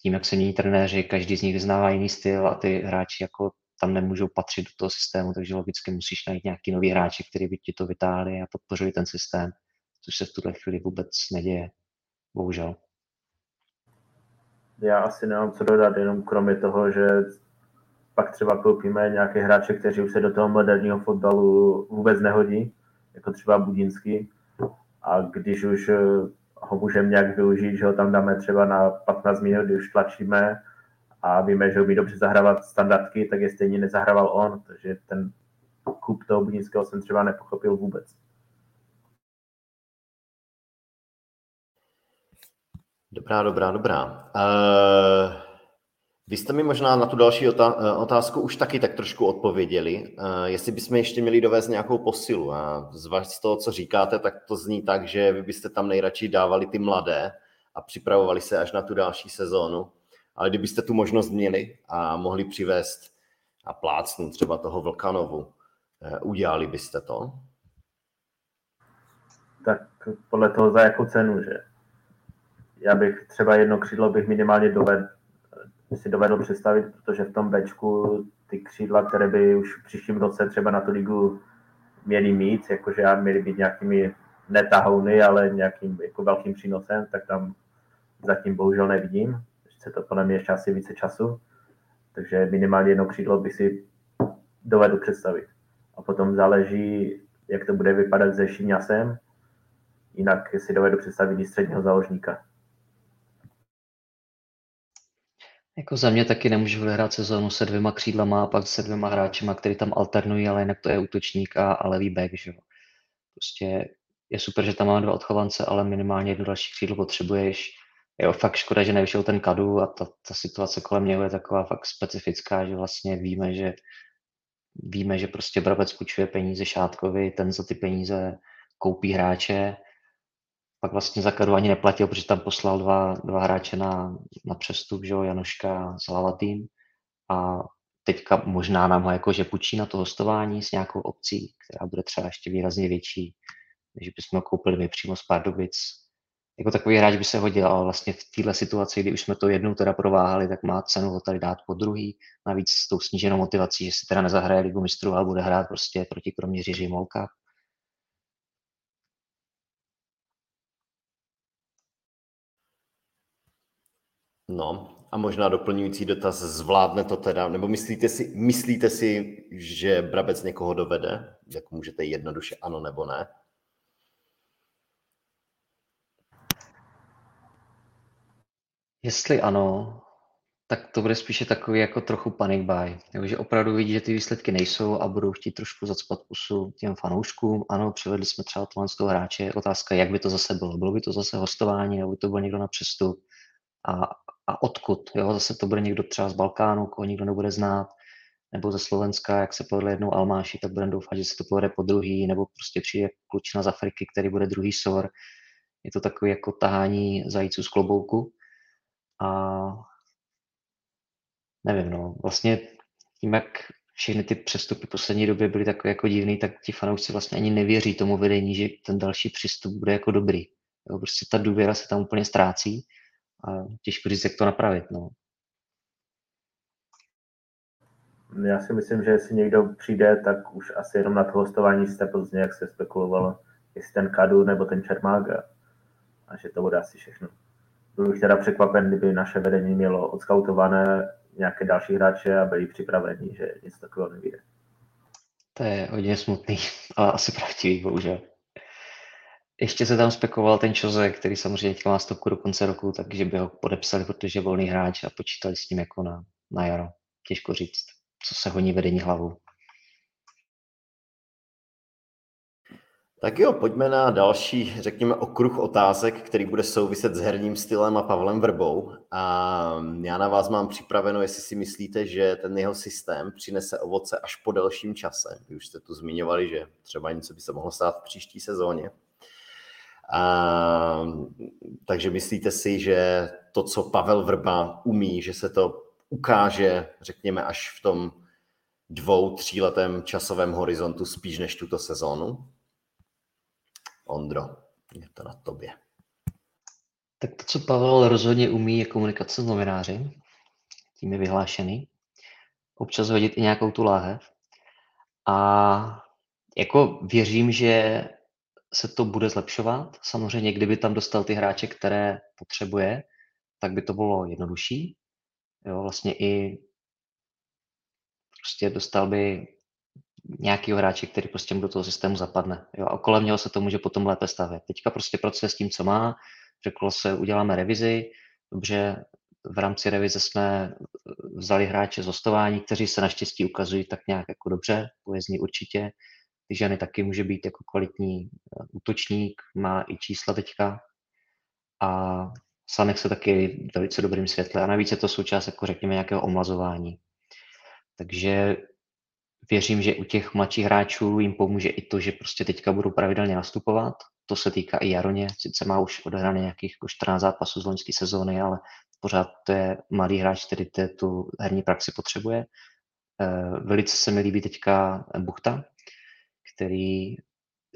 Tím, jak se mění trenéři, každý z nich vyznává jiný styl a ty hráči jako tam nemůžou patřit do toho systému, takže logicky musíš najít nějaký nový hráči, který by ti to vytáhli a podpořili ten systém, což se v tuhle chvíli vůbec neděje, bohužel já asi nemám co dodat, jenom kromě toho, že pak třeba koupíme nějaké hráče, kteří už se do toho moderního fotbalu vůbec nehodí, jako třeba Budinský. A když už eh, ho můžeme nějak využít, že ho tam dáme třeba na 15 minut, kdy už tlačíme a víme, že umí dobře zahrávat standardky, tak je stejně nezahrával on, takže ten kup toho Budinského jsem třeba nepochopil vůbec. Dobrá, dobrá, dobrá. Uh, vy jste mi možná na tu další eh, otázku už taky tak trošku odpověděli. Uh, jestli bychom ještě měli dovést nějakou posilu. A z toho, co říkáte, tak to zní tak, že vy byste tam nejradši dávali ty mladé a připravovali se až na tu další sezónu. ale kdybyste tu možnost měli a mohli přivést a plácnout třeba toho Vlkanovu, udělali byste to? Tak podle toho za jakou cenu, že? Já bych třeba jedno křídlo bych minimálně dovedl, si dovedl představit, protože v tom Bčku ty křídla, které by už v příštím roce třeba na tu ligu měli mít, jakože já měli být nějakými netahouny, ale nějakým jako velkým přínosem, tak tam zatím bohužel nevidím. Ještě to podle mě ještě asi více času. Takže minimálně jedno křídlo by si dovedl představit. A potom záleží, jak to bude vypadat se Šíňasem, jinak si dovedu představit i středního záložníka. Jako za mě taky nemůžu vyhrát sezónu se dvěma křídlama a pak se dvěma hráčema, který tam alternují, ale jinak to je útočník a, a levý back, že jo. Prostě je super, že tam máme dva odchovance, ale minimálně jedno další křídlo potřebuješ. Je fakt škoda, že nevyšel ten kadu a ta, ta situace kolem něho je taková fakt specifická, že vlastně víme, že víme, že prostě Brabec půjčuje peníze Šátkovi, ten za ty peníze koupí hráče, pak vlastně za Kadu ani neplatil, protože tam poslal dva, dva hráče na, na přestup, že jo, Janoška s Lavatým a teďka možná nám ho jako, že půjčí na to hostování s nějakou opcí, která bude třeba ještě výrazně větší, než bychom ho koupili my přímo z Pardubic. Jako takový hráč by se hodil, ale vlastně v této situaci, kdy už jsme to jednou teda prováhali, tak má cenu ho tady dát po druhý. Navíc s tou sníženou motivací, že si teda nezahraje ligu mistrů, ale bude hrát prostě proti kromě Molka. No a možná doplňující dotaz, zvládne to teda, nebo myslíte si, myslíte si, že Brabec někoho dovede? Jak můžete jednoduše ano nebo ne? Jestli ano, tak to bude spíše takový jako trochu panic buy. že opravdu vidí, že ty výsledky nejsou a budou chtít trošku zacpat pusu těm fanouškům. Ano, přivedli jsme třeba tohle z toho hráče. Otázka, jak by to zase bylo. Bylo by to zase hostování, nebo by to byl někdo na přestup. A a odkud. Jo? Zase to bude někdo třeba z Balkánu, koho nikdo nebude znát, nebo ze Slovenska, jak se povedlo jednou Almáši, tak budeme doufat, že se to povede po druhý, nebo prostě přijde klučina z Afriky, který bude druhý sor. Je to takový jako tahání zajíců z klobouku. A nevím, no, vlastně tím, jak všechny ty přestupy v poslední době byly takové jako divný, tak ti fanoušci vlastně ani nevěří tomu vedení, že ten další přístup bude jako dobrý. Jo, prostě ta důvěra se tam úplně ztrácí a těžko říct, jak to napravit. No. Já si myslím, že jestli někdo přijde, tak už asi jenom na to hostování jste Plzně, jak se spekulovalo, jestli ten Kadu nebo ten Čermák a, a že to bude asi všechno. Byl bych teda překvapen, kdyby naše vedení mělo odskautované nějaké další hráče a byli připraveni, že něco takového nevíde. To je hodně smutný, ale asi pravdivý, bohužel. Ještě se tam spekuloval ten Chose, který samozřejmě teďka má stopku do konce roku, takže by ho podepsali, protože je volný hráč a počítali s tím jako na, na jaro. Těžko říct, co se honí vedení hlavou. Tak jo, pojďme na další, řekněme, okruh otázek, který bude souviset s herním stylem a Pavlem Vrbou. A já na vás mám připraveno, jestli si myslíte, že ten jeho systém přinese ovoce až po delším čase. Vy už jste tu zmiňovali, že třeba něco by se mohlo stát v příští sezóně. A, takže myslíte si, že to, co Pavel Vrba umí, že se to ukáže, řekněme, až v tom dvou, tříletém časovém horizontu spíš než tuto sezónu? Ondro, je to na tobě. Tak to, co Pavel rozhodně umí, je komunikace s novináři. Tím je vyhlášený. Občas hodit i nějakou tu láhev. A jako věřím, že se to bude zlepšovat. Samozřejmě, kdyby tam dostal ty hráče, které potřebuje, tak by to bylo jednodušší. Jo, vlastně i prostě dostal by nějaký hráče, který prostě mu do toho systému zapadne. Jo, a kolem něho se to může potom lépe stavět. Teďka prostě pracuje s tím, co má. Řeklo se, uděláme revizi. Dobře, v rámci revize jsme vzali hráče z hostování, kteří se naštěstí ukazují tak nějak jako dobře, pojezdní určitě. Tyžany taky může být jako kvalitní eh, útočník, má i čísla teďka a Sanek se taky velice dobrým světle a navíc je to součást, jako řekněme, nějakého omlazování. Takže věřím, že u těch mladších hráčů jim pomůže i to, že prostě teďka budou pravidelně nastupovat. To se týká i Jaroně, sice má už odehrané nějakých jako 14 zápasů z loňské sezóny, ale pořád to je mladý hráč, který te, tu herní praxi potřebuje. Eh, velice se mi líbí teďka Buchta, který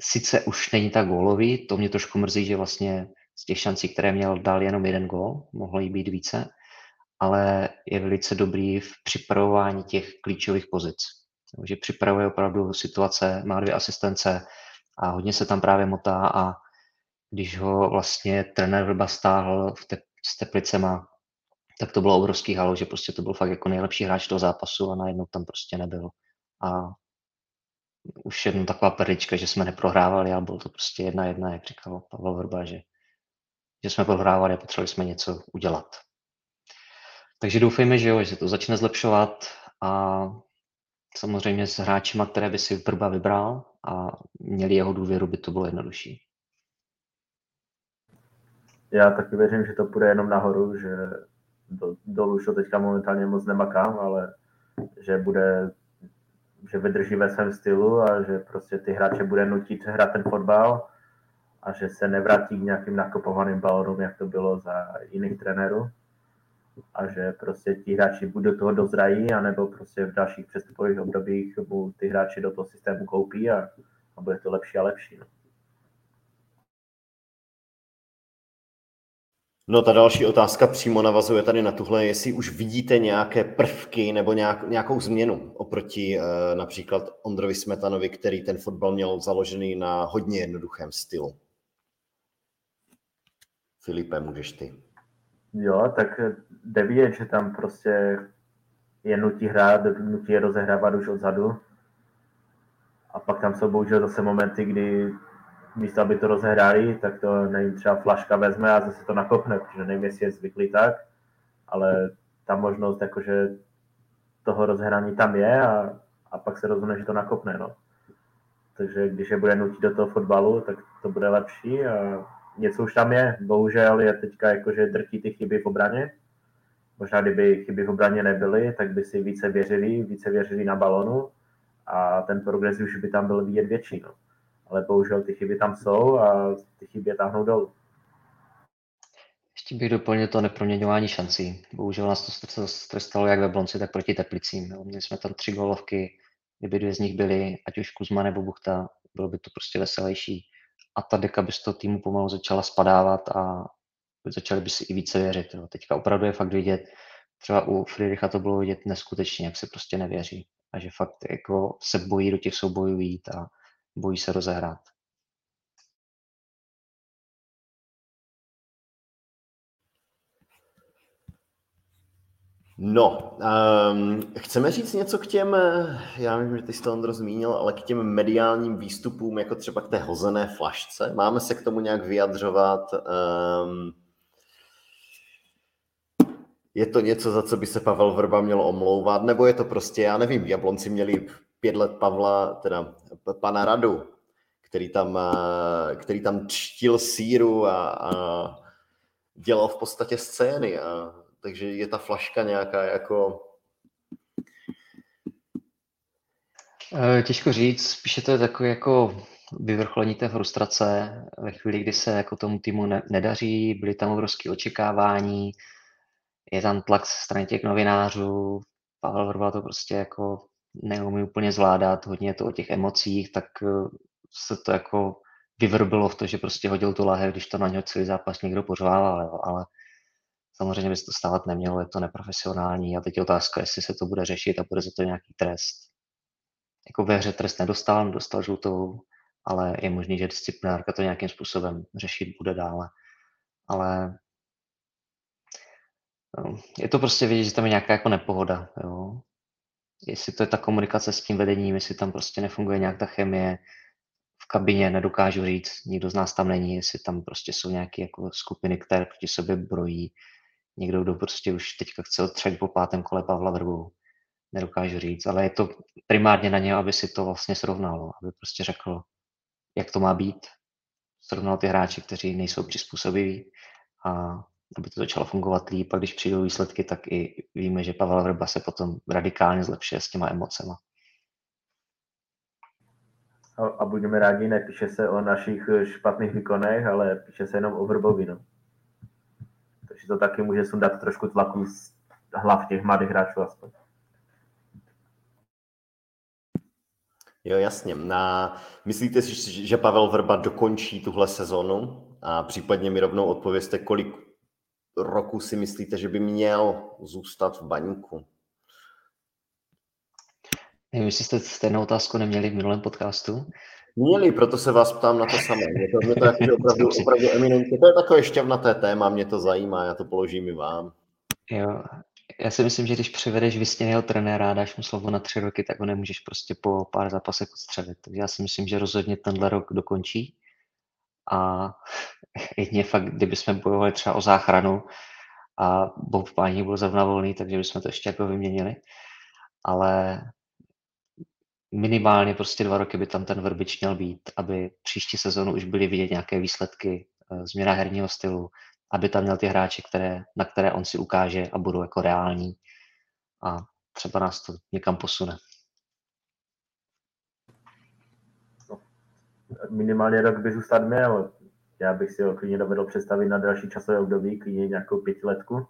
sice už není tak gólový, to mě trošku mrzí, že vlastně z těch šancí, které měl, dal jenom jeden gól, mohlo jí být více, ale je velice dobrý v připravování těch klíčových pozic. Takže připravuje opravdu situace, má dvě asistence a hodně se tam právě motá a když ho vlastně trenér Vrba stáhl v te, s Teplicema, tak to bylo obrovský halo, že prostě to byl fakt jako nejlepší hráč toho zápasu a najednou tam prostě nebyl. A už jednou taková perlička, že jsme neprohrávali, ale bylo to prostě jedna jedna, jak říkal Pavel Vrba, že, že jsme prohrávali a potřebovali jsme něco udělat. Takže doufejme, že jo, že to začne zlepšovat a samozřejmě s hráčima, které by si Vrba vybral a měli jeho důvěru, by to bylo jednodušší. Já taky věřím, že to půjde jenom nahoru, že do, dolů už teďka momentálně moc nemakám, ale že bude, že vydrží ve svém stylu a že prostě ty hráče bude nutit hrát ten fotbal a že se nevrátí k nějakým nakopovaným balonům, jak to bylo za jiných trenérů a že prostě ti hráči buď do toho dozrají, anebo prostě v dalších přestupových obdobích mu ty hráči do toho systému koupí a, a bude to lepší a lepší. No. No ta další otázka přímo navazuje tady na tuhle, jestli už vidíte nějaké prvky nebo nějak, nějakou změnu oproti e, například Ondrovi Smetanovi, který ten fotbal měl založený na hodně jednoduchém stylu. Filipe, můžeš ty. Jo, tak jde vidět, že tam prostě je nutí hrát, nutí je rozehrávat už odzadu. A pak tam jsou bohužel zase momenty, kdy místo, aby to rozehráli, tak to nevím, třeba flaška vezme a zase to nakopne, protože nevím, jestli je zvyklý tak, ale ta možnost jakože toho rozhrání tam je a, a pak se rozhodne, že to nakopne. No. Takže když je bude nutit do toho fotbalu, tak to bude lepší a něco už tam je. Bohužel je teďka jakože drtí ty chyby v obraně. Možná kdyby chyby v obraně nebyly, tak by si více věřili, více věřili na balonu a ten progres už by tam byl vidět větší. No ale bohužel ty chyby tam jsou a ty chyby je táhnou dolů. Ještě bych doplnil to neproměňování šancí. Bohužel nás to strestalo jak ve Blonci, tak proti Teplicím. Měli jsme tam tři golovky, kdyby dvě z nich byly, ať už Kuzma nebo Buchta, bylo by to prostě veselější. A ta deka by z toho týmu pomalu začala spadávat a začali by si i více věřit. Jo. Teďka opravdu je fakt vidět, třeba u Friedricha to bylo vidět neskutečně, jak se prostě nevěří. A že fakt jako se bojí do těch soubojů jít a bojí se rozehrát. No, um, chceme říct něco k těm, já vím, že ty jsi to Ondro zmínil, ale k těm mediálním výstupům, jako třeba k té hozené flašce. Máme se k tomu nějak vyjadřovat? Um, je to něco, za co by se Pavel Vrba měl omlouvat, nebo je to prostě, já nevím, Jablonci měli pět let Pavla, teda pana Radu, který tam, eh, který tam čtil síru a, a dělal v podstatě scény. A, takže je ta flaška nějaká jako... Eh, těžko říct, spíše to je takové jako vyvrcholení té frustrace ve chvíli, kdy se jako tomu týmu ne, nedaří, byly tam obrovské očekávání, je tam tlak ze strany těch novinářů, Pavel Vrba to prostě jako neumí úplně zvládat, hodně je to o těch emocích, tak eh, se to jako vyvrbilo v to, že prostě hodil tu lahev, když to na něho celý zápas někdo pořvával, jo. ale samozřejmě by se to stávat nemělo, je to neprofesionální a teď je otázka, jestli se to bude řešit a bude za to nějaký trest. Jako ve hře trest nedostal, dostal žlutou, ale je možný, že disciplinárka to nějakým způsobem řešit bude dále. Ale no, je to prostě vidět, že tam je nějaká jako nepohoda. Jo. Jestli to je ta komunikace s tím vedením, jestli tam prostě nefunguje nějak ta chemie, v kabině nedokážu říct, nikdo z nás tam není, jestli tam prostě jsou nějaké jako skupiny, které proti sobě brojí. Někdo, kdo prostě už teďka chce odtřet po pátém kole Pavla Vrbu, nedokážu říct, ale je to primárně na něj, aby si to vlastně srovnalo, aby prostě řekl, jak to má být, srovnal ty hráče, kteří nejsou přizpůsobiví a aby to začalo fungovat líp a když přijdou výsledky, tak i víme, že Pavel Vrba se potom radikálně zlepšuje s těma emocema a, a budeme rádi, nepíše se o našich špatných výkonech, ale píše se jenom o Vrbovi. No. Takže takže to taky může sundat trošku tlaku z hlav těch mladých hráčů aspoň. Jo, jasně. Na, myslíte si, že Pavel Vrba dokončí tuhle sezonu? A případně mi rovnou odpověste, kolik roku si myslíte, že by měl zůstat v baníku? Nevím, jestli jste stejnou otázku neměli v minulém podcastu. Měli, proto se vás ptám na to samé. Mě to, mě to jako opravdu, opravdu eminentně. To je takové šťavnaté téma, mě to zajímá, já to položím i vám. Jo, já si myslím, že když přivedeš vysněného trenéra a dáš mu slovo na tři roky, tak ho nemůžeš prostě po pár zápasech odstřelit. Takže já si myslím, že rozhodně tenhle rok dokončí. A jedině fakt, kdyby jsme bojovali třeba o záchranu a Bob Páni byl zrovna volný, takže bychom to ještě jako vyměnili. Ale minimálně prostě dva roky by tam ten Vrbič měl být, aby příští sezonu už byly vidět nějaké výsledky, eh, změna herního stylu, aby tam měl ty hráče, které, na které on si ukáže a budou jako reální a třeba nás to někam posune. Minimálně rok by zůstat měl. Já bych si ho klidně dovedl představit na další časové období, klidně nějakou pětiletku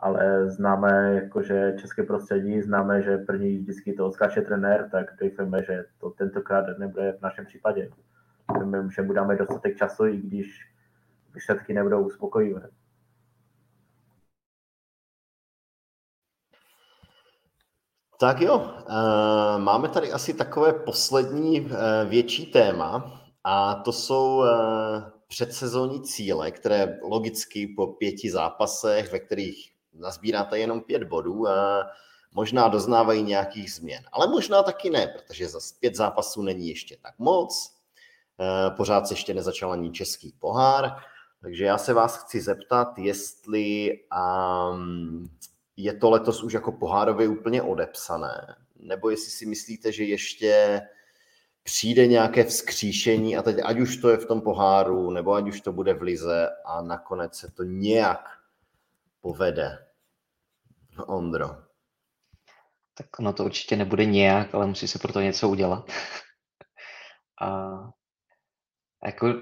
ale známe jakože české prostředí, známe, že první vždycky to odskáče trenér, tak doufáme, že to tentokrát nebude v našem případě. Doufáme, že budeme dostatek času, i když výsledky nebudou uspokojivé. Tak jo, eh, máme tady asi takové poslední eh, větší téma a to jsou eh, předsezónní cíle, které logicky po pěti zápasech, ve kterých nazbíráte jenom pět bodů možná doznávají nějakých změn. Ale možná taky ne, protože za pět zápasů není ještě tak moc. Pořád se ještě nezačal ani český pohár, takže já se vás chci zeptat, jestli um, je to letos už jako pohárově úplně odepsané, nebo jestli si myslíte, že ještě přijde nějaké vzkříšení a teď ať už to je v tom poháru, nebo ať už to bude v lize a nakonec se to nějak povede. Ondro. Tak ono to určitě nebude nějak, ale musí se pro to něco udělat. a jako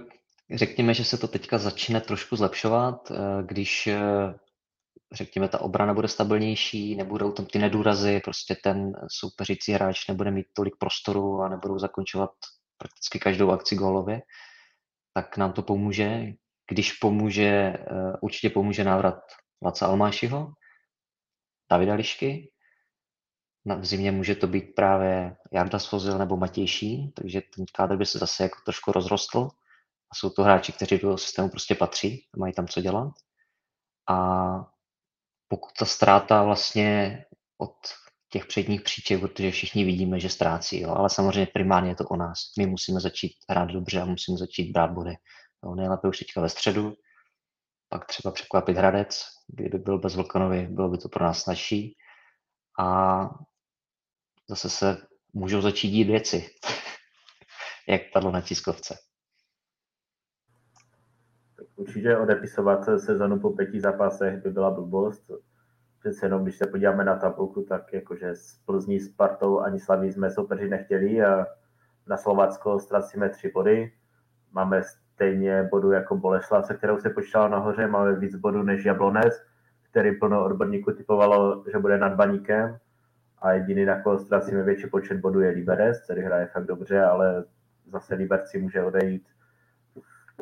řekněme, že se to teďka začne trošku zlepšovat, eh, když eh, řekněme, ta obrana bude stabilnější, nebudou tam ty nedůrazy, prostě ten soupeřící hráč nebude mít tolik prostoru a nebudou zakončovat prakticky každou akci gólově, tak nám to pomůže. Když pomůže, eh, určitě pomůže návrat Laca Almášiho, Davida Lišky. V zimě může to být právě Jarda Svozil nebo Matější, takže ten kádr by se zase jako trošku rozrostl. A jsou to hráči, kteří do systému prostě patří a mají tam co dělat. A pokud ta ztráta vlastně od těch předních příček, protože všichni vidíme, že ztrácí, jo. ale samozřejmě primárně je to o nás. My musíme začít hrát dobře a musíme začít brát body. Jo. Nejlépe už teďka ve středu, pak třeba překvapit Hradec, kdyby byl bez Vlkanovi, bylo by to pro nás snažší. A zase se můžou začít dít věci, jak padlo na tiskovce. Tak určitě odepisovat sezonu po pěti zápasech by byla blbost. Přece jenom, když se podíváme na tabulku, tak jakože s Plzní, Spartou ani Slaví jsme soupeři nechtěli a na Slovácko ztracíme tři body. Máme stejně bodů jako Boleslav, se kterou se počítalo nahoře, máme víc bodů než Jablonec, který plno odborníků typovalo, že bude nad baníkem a jediný, na koho ztrácíme větší počet bodů, je Liberec, který hraje fakt dobře, ale zase Liberci může odejít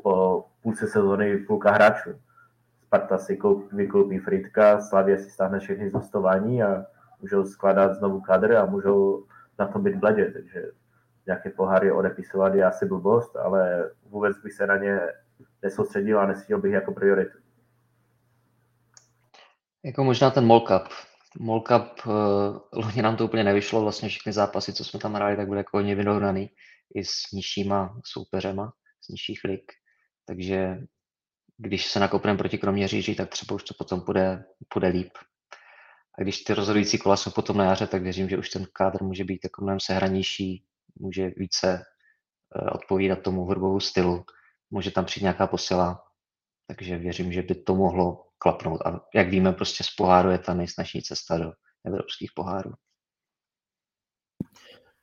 po půlce sezóny půlka hráčů. Sparta si koup, vykoupí Fritka, Slavě si stáhne všechny zhostování a můžou skládat znovu kadr a můžou na tom být bledě, takže nějaké poháry odepisovat je asi blbost, ale vůbec bych se na ně nesoustředil a nesítil bych jako prioritu. Jako možná ten Molkup. Molkup, uh, loni nám to úplně nevyšlo, vlastně všechny zápasy, co jsme tam hráli, tak byly jako hodně vyrovnaný i s nižšíma soupeřema z nižších lig. Takže když se nakopneme proti Kroměříži, tak třeba už to potom půjde, půjde líp. A když ty rozhodující kola jsou potom na jaře, tak věřím, že už ten kádr může být jako mnohem sehranější, může více eh, odpovídat tomu hrbovou stylu, může tam přijít nějaká posila, takže věřím, že by to mohlo klapnout. A jak víme, prostě z poháru je ta nejsnažší cesta do evropských pohárů.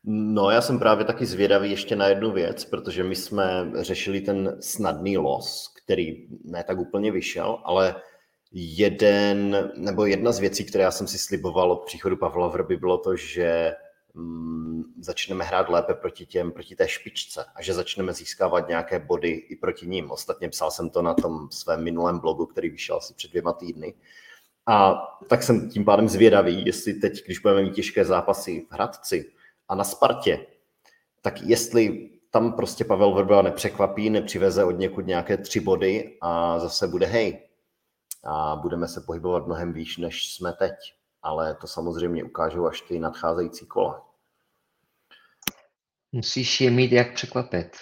No, já jsem právě taky zvědavý ještě na jednu věc, protože my jsme řešili ten snadný los, který ne tak úplně vyšel, ale jeden, nebo jedna z věcí, které já jsem si sliboval od příchodu Pavla Vrby, bylo to, že mm, začneme hrát lépe proti těm, proti té špičce a že začneme získávat nějaké body i proti ním. Ostatně psal jsem to na tom svém minulém blogu, který vyšel asi před dvěma týdny. A tak jsem tím pádem zvědavý, jestli teď, když budeme mít těžké zápasy v Hradci a na Spartě, tak jestli tam prostě Pavel Vrba nepřekvapí, nepřiveze od někud nějaké tři body a zase bude hej. A budeme se pohybovat mnohem výš, než jsme teď. Ale to samozřejmě ukážou až ty nadcházející kola. Musíš je mít jak překvapit.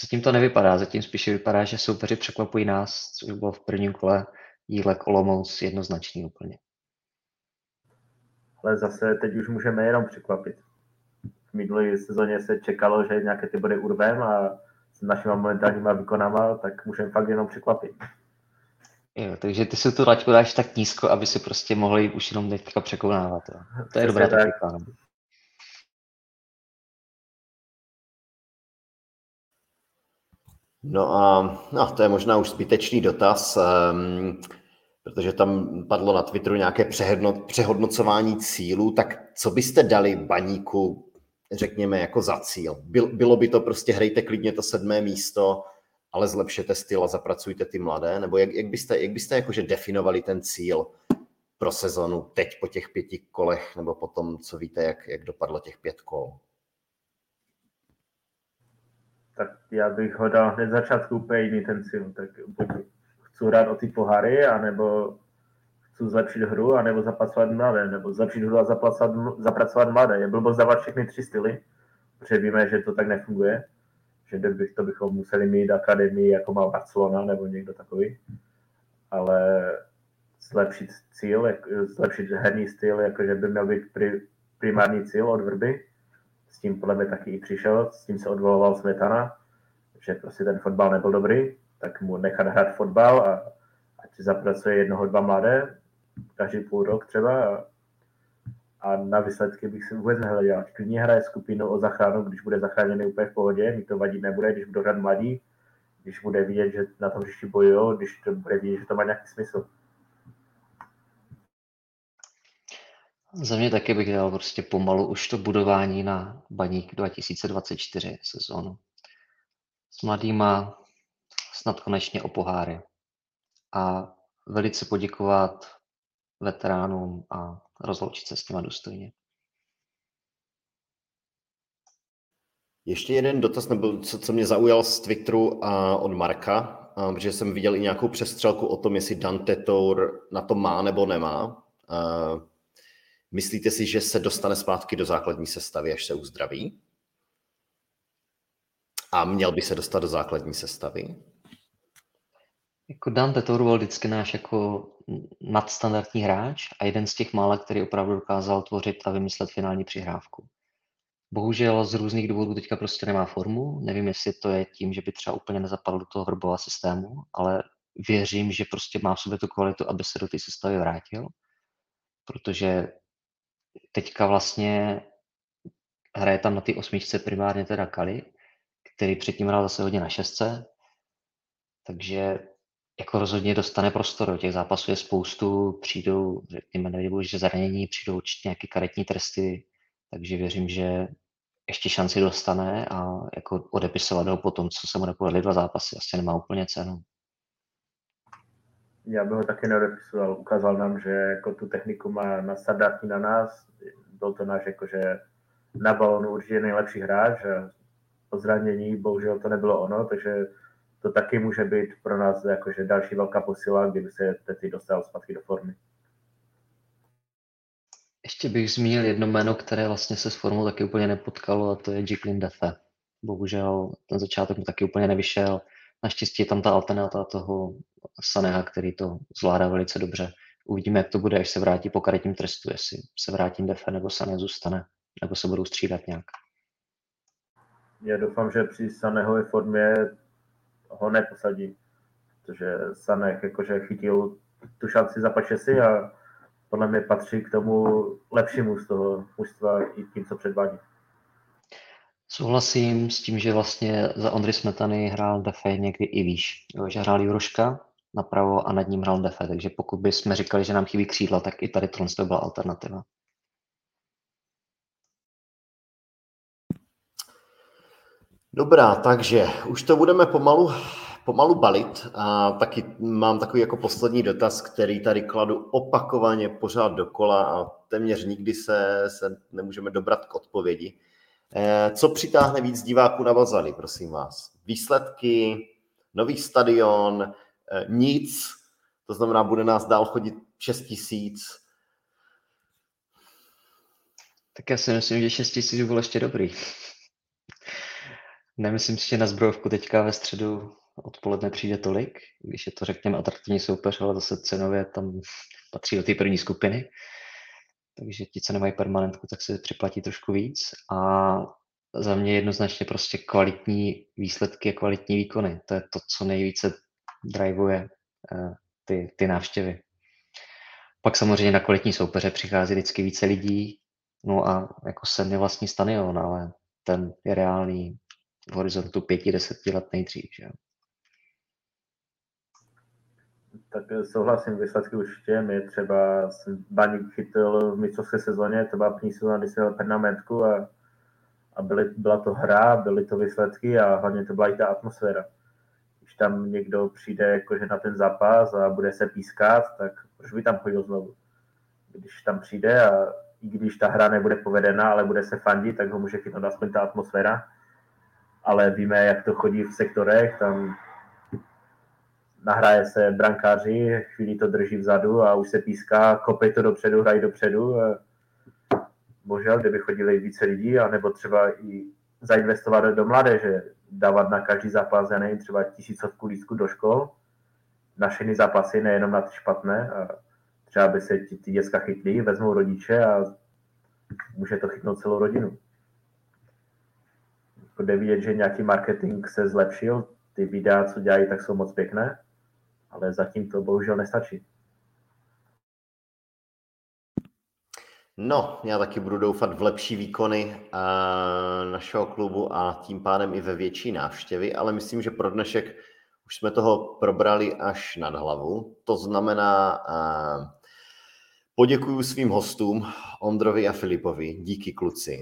Zatím to nevypadá, zatím spíše vypadá, že soupeři překvapují nás, což bylo v prvním kole Jílek Olomouc jednoznačný úplně. Ale zase teď už můžeme jenom překvapit. V minulé sezóně se čekalo, že nějaké ty body urvem a s našimi momentálníma výkonama, tak můžeme fakt jenom překvapit. Jo, takže ty si tu laťku dáš tak nízko, aby si prostě mohli už jenom teďka překonávat. Jo. To je dobrá taktika. No. No a no, to je možná už zbytečný dotaz. Um, protože tam padlo na Twitteru nějaké přehodnocování cílů, tak co byste dali baníku, řekněme, jako za cíl? Bylo by to prostě hrajte klidně to sedmé místo, ale zlepšete styl a zapracujte ty mladé? Nebo jak, jak byste, jak byste jakože definovali ten cíl pro sezonu teď po těch pěti kolech, nebo po tom, co víte, jak, jak dopadlo těch pět kol? Tak já bych ho dal hned začátku úplně jiný ten cíl. Tak chci hrát o ty pohary, anebo chci zlepšit hru, anebo zapracovat mladé, nebo zlepšit hru a zapracovat, zapracovat mladé. Je blbost dávat všechny tři styly, protože víme, že to tak nefunguje, že bych, to bychom museli mít akademii, jako má Barcelona nebo někdo takový, ale zlepšit cíl, zlepšit herní styl, jakože by měl být pri, primární cíl od Vrby, s tím podle mě taky i přišel, s tím se odvoloval Smetana, že prostě ten fotbal nebyl dobrý, tak mu nechat hrát fotbal a ať si zapracuje jednoho, dva mladé, každý půl rok třeba a, a na výsledky bych si vůbec nehleděl. Klidně hraje skupinu o zachranu, když bude zachráněný úplně v pohodě, mi to vadit nebude, když budou hrát mladí, když bude vidět, že na tom hřišti bojují, když to bude vidět, že to má nějaký smysl. Za mě taky bych dal prostě pomalu už to budování na Baník 2024 sezónu. S mladýma snad konečně o poháry. A velice poděkovat veteránům a rozloučit se s těma důstojně. Ještě jeden dotaz, nebo co, co mě zaujal z Twitteru a od Marka, a, protože jsem viděl i nějakou přestřelku o tom, jestli Dante Tour na to má nebo nemá. A, myslíte si, že se dostane zpátky do základní sestavy, až se uzdraví? A měl by se dostat do základní sestavy? Jako Dante Tour byl vždycky náš jako nadstandardní hráč a jeden z těch mála, který opravdu dokázal tvořit a vymyslet finální přihrávku. Bohužel z různých důvodů teďka prostě nemá formu. Nevím, jestli to je tím, že by třeba úplně nezapadl do toho hrbova systému, ale věřím, že prostě má v sobě tu kvalitu, aby se do té sestavy vrátil, protože teďka vlastně hraje tam na té osmičce primárně teda Kali, který předtím hrál zase hodně na šestce, takže jako rozhodně dostane prostor. Těch zápasů je spoustu, přijdou, řekněme, nebudu, že zranění, přijdou určitě nějaké karetní tresty, takže věřím, že ještě šanci dostane a jako odepisovat ho po tom, co se mu nepovedly dva zápasy, asi nemá úplně cenu. Já bych ho taky neodepisoval. Ukázal nám, že jako tu techniku má na standardní na nás. Byl to náš jakože na balonu určitě nejlepší hráč a po zranění bohužel to nebylo ono, takže to taky může být pro nás jakože další velká posila, kdyby se Tety dostal zpátky do formy. Ještě bych zmínil jedno jméno, které vlastně se s formou taky úplně nepotkalo a to je Jacqueline Defe. Bohužel ten začátek mu taky úplně nevyšel. Naštěstí je tam ta alternativa toho Saneha, který to zvládá velice dobře. Uvidíme, jak to bude, až se vrátí po karetním trestu, jestli se vrátí Defe nebo Sané zůstane, nebo se budou střídat nějak. Já doufám, že při Sanehově formě ho neposadí, protože Sanek jakože chytil tu šanci za si a podle mě patří k tomu lepšímu z toho mužstva i tím, co předvádí. Souhlasím s tím, že vlastně za Ondry Smetany hrál Defej někdy i výš. Že hrál Juroška napravo a nad ním hrál Defe, takže pokud bychom říkali, že nám chybí křídla, tak i tady to byla alternativa. Dobrá, takže už to budeme pomalu, pomalu balit a taky mám takový jako poslední dotaz, který tady kladu opakovaně pořád dokola a téměř nikdy se, se nemůžeme dobrat k odpovědi. Eh, co přitáhne víc diváků na Vazali, prosím vás? Výsledky, nový stadion, eh, nic, to znamená, bude nás dál chodit 6 tisíc. Tak já si myslím, že 6 tisíc bylo ještě dobrý. Nemyslím si, že na zbrojovku teďka ve středu odpoledne přijde tolik, když je to, řekněme, atraktivní soupeř, ale zase cenově tam patří do té první skupiny. Takže ti, co nemají permanentku, tak se připlatí trošku víc. A za mě jednoznačně prostě kvalitní výsledky a kvalitní výkony. To je to, co nejvíce drivuje uh, ty, ty návštěvy. Pak samozřejmě na kvalitní soupeře přichází vždycky více lidí, no a jako sem je vlastní stadion, ale ten je reálný v horizontu pěti, deseti let nejdřív. Že? Tak souhlasím, výsledky určitě. Mě třeba Baník chytil v mistrovské sezóně, to byla první sezóna, kdy jsem pernamentku a, a byly, byla to hra, byly to výsledky a hlavně to byla i ta atmosféra. Když tam někdo přijde jakože na ten zápas a bude se pískat, tak proč by tam chodil znovu? Když tam přijde a i když ta hra nebude povedená, ale bude se fandit, tak ho může chytnout aspoň ta atmosféra ale víme, jak to chodí v sektorech, tam nahraje se brankáři, chvíli to drží vzadu a už se píská, kopej to dopředu, hrají dopředu. Bohužel, kdyby chodili více lidí, anebo třeba i zainvestovat do mládeže, dávat na každý zápas, já nevím, třeba tisícovku lístku do škol, na všechny zápasy, nejenom na ty špatné. A třeba by se ti, ty děcka chytli, vezmou rodiče a může to chytnout celou rodinu jde vidět, že nějaký marketing se zlepšil, ty videa, co dělají, tak jsou moc pěkné, ale zatím to bohužel nestačí. No, já taky budu doufat v lepší výkony uh, našeho klubu a tím pádem i ve větší návštěvy, ale myslím, že pro dnešek už jsme toho probrali až nad hlavu. To znamená, uh, poděkuju svým hostům, Ondrovi a Filipovi. Díky kluci.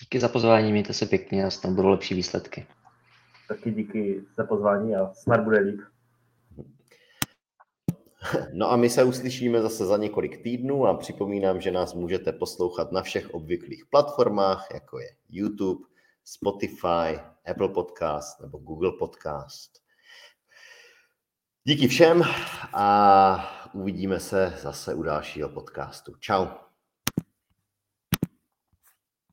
Díky za pozvání, mějte se pěkně a snad budou lepší výsledky. Taky díky za pozvání a snad bude líp. No a my se uslyšíme zase za několik týdnů a připomínám, že nás můžete poslouchat na všech obvyklých platformách, jako je YouTube, Spotify, Apple Podcast nebo Google Podcast. Díky všem a uvidíme se zase u dalšího podcastu. Ciao.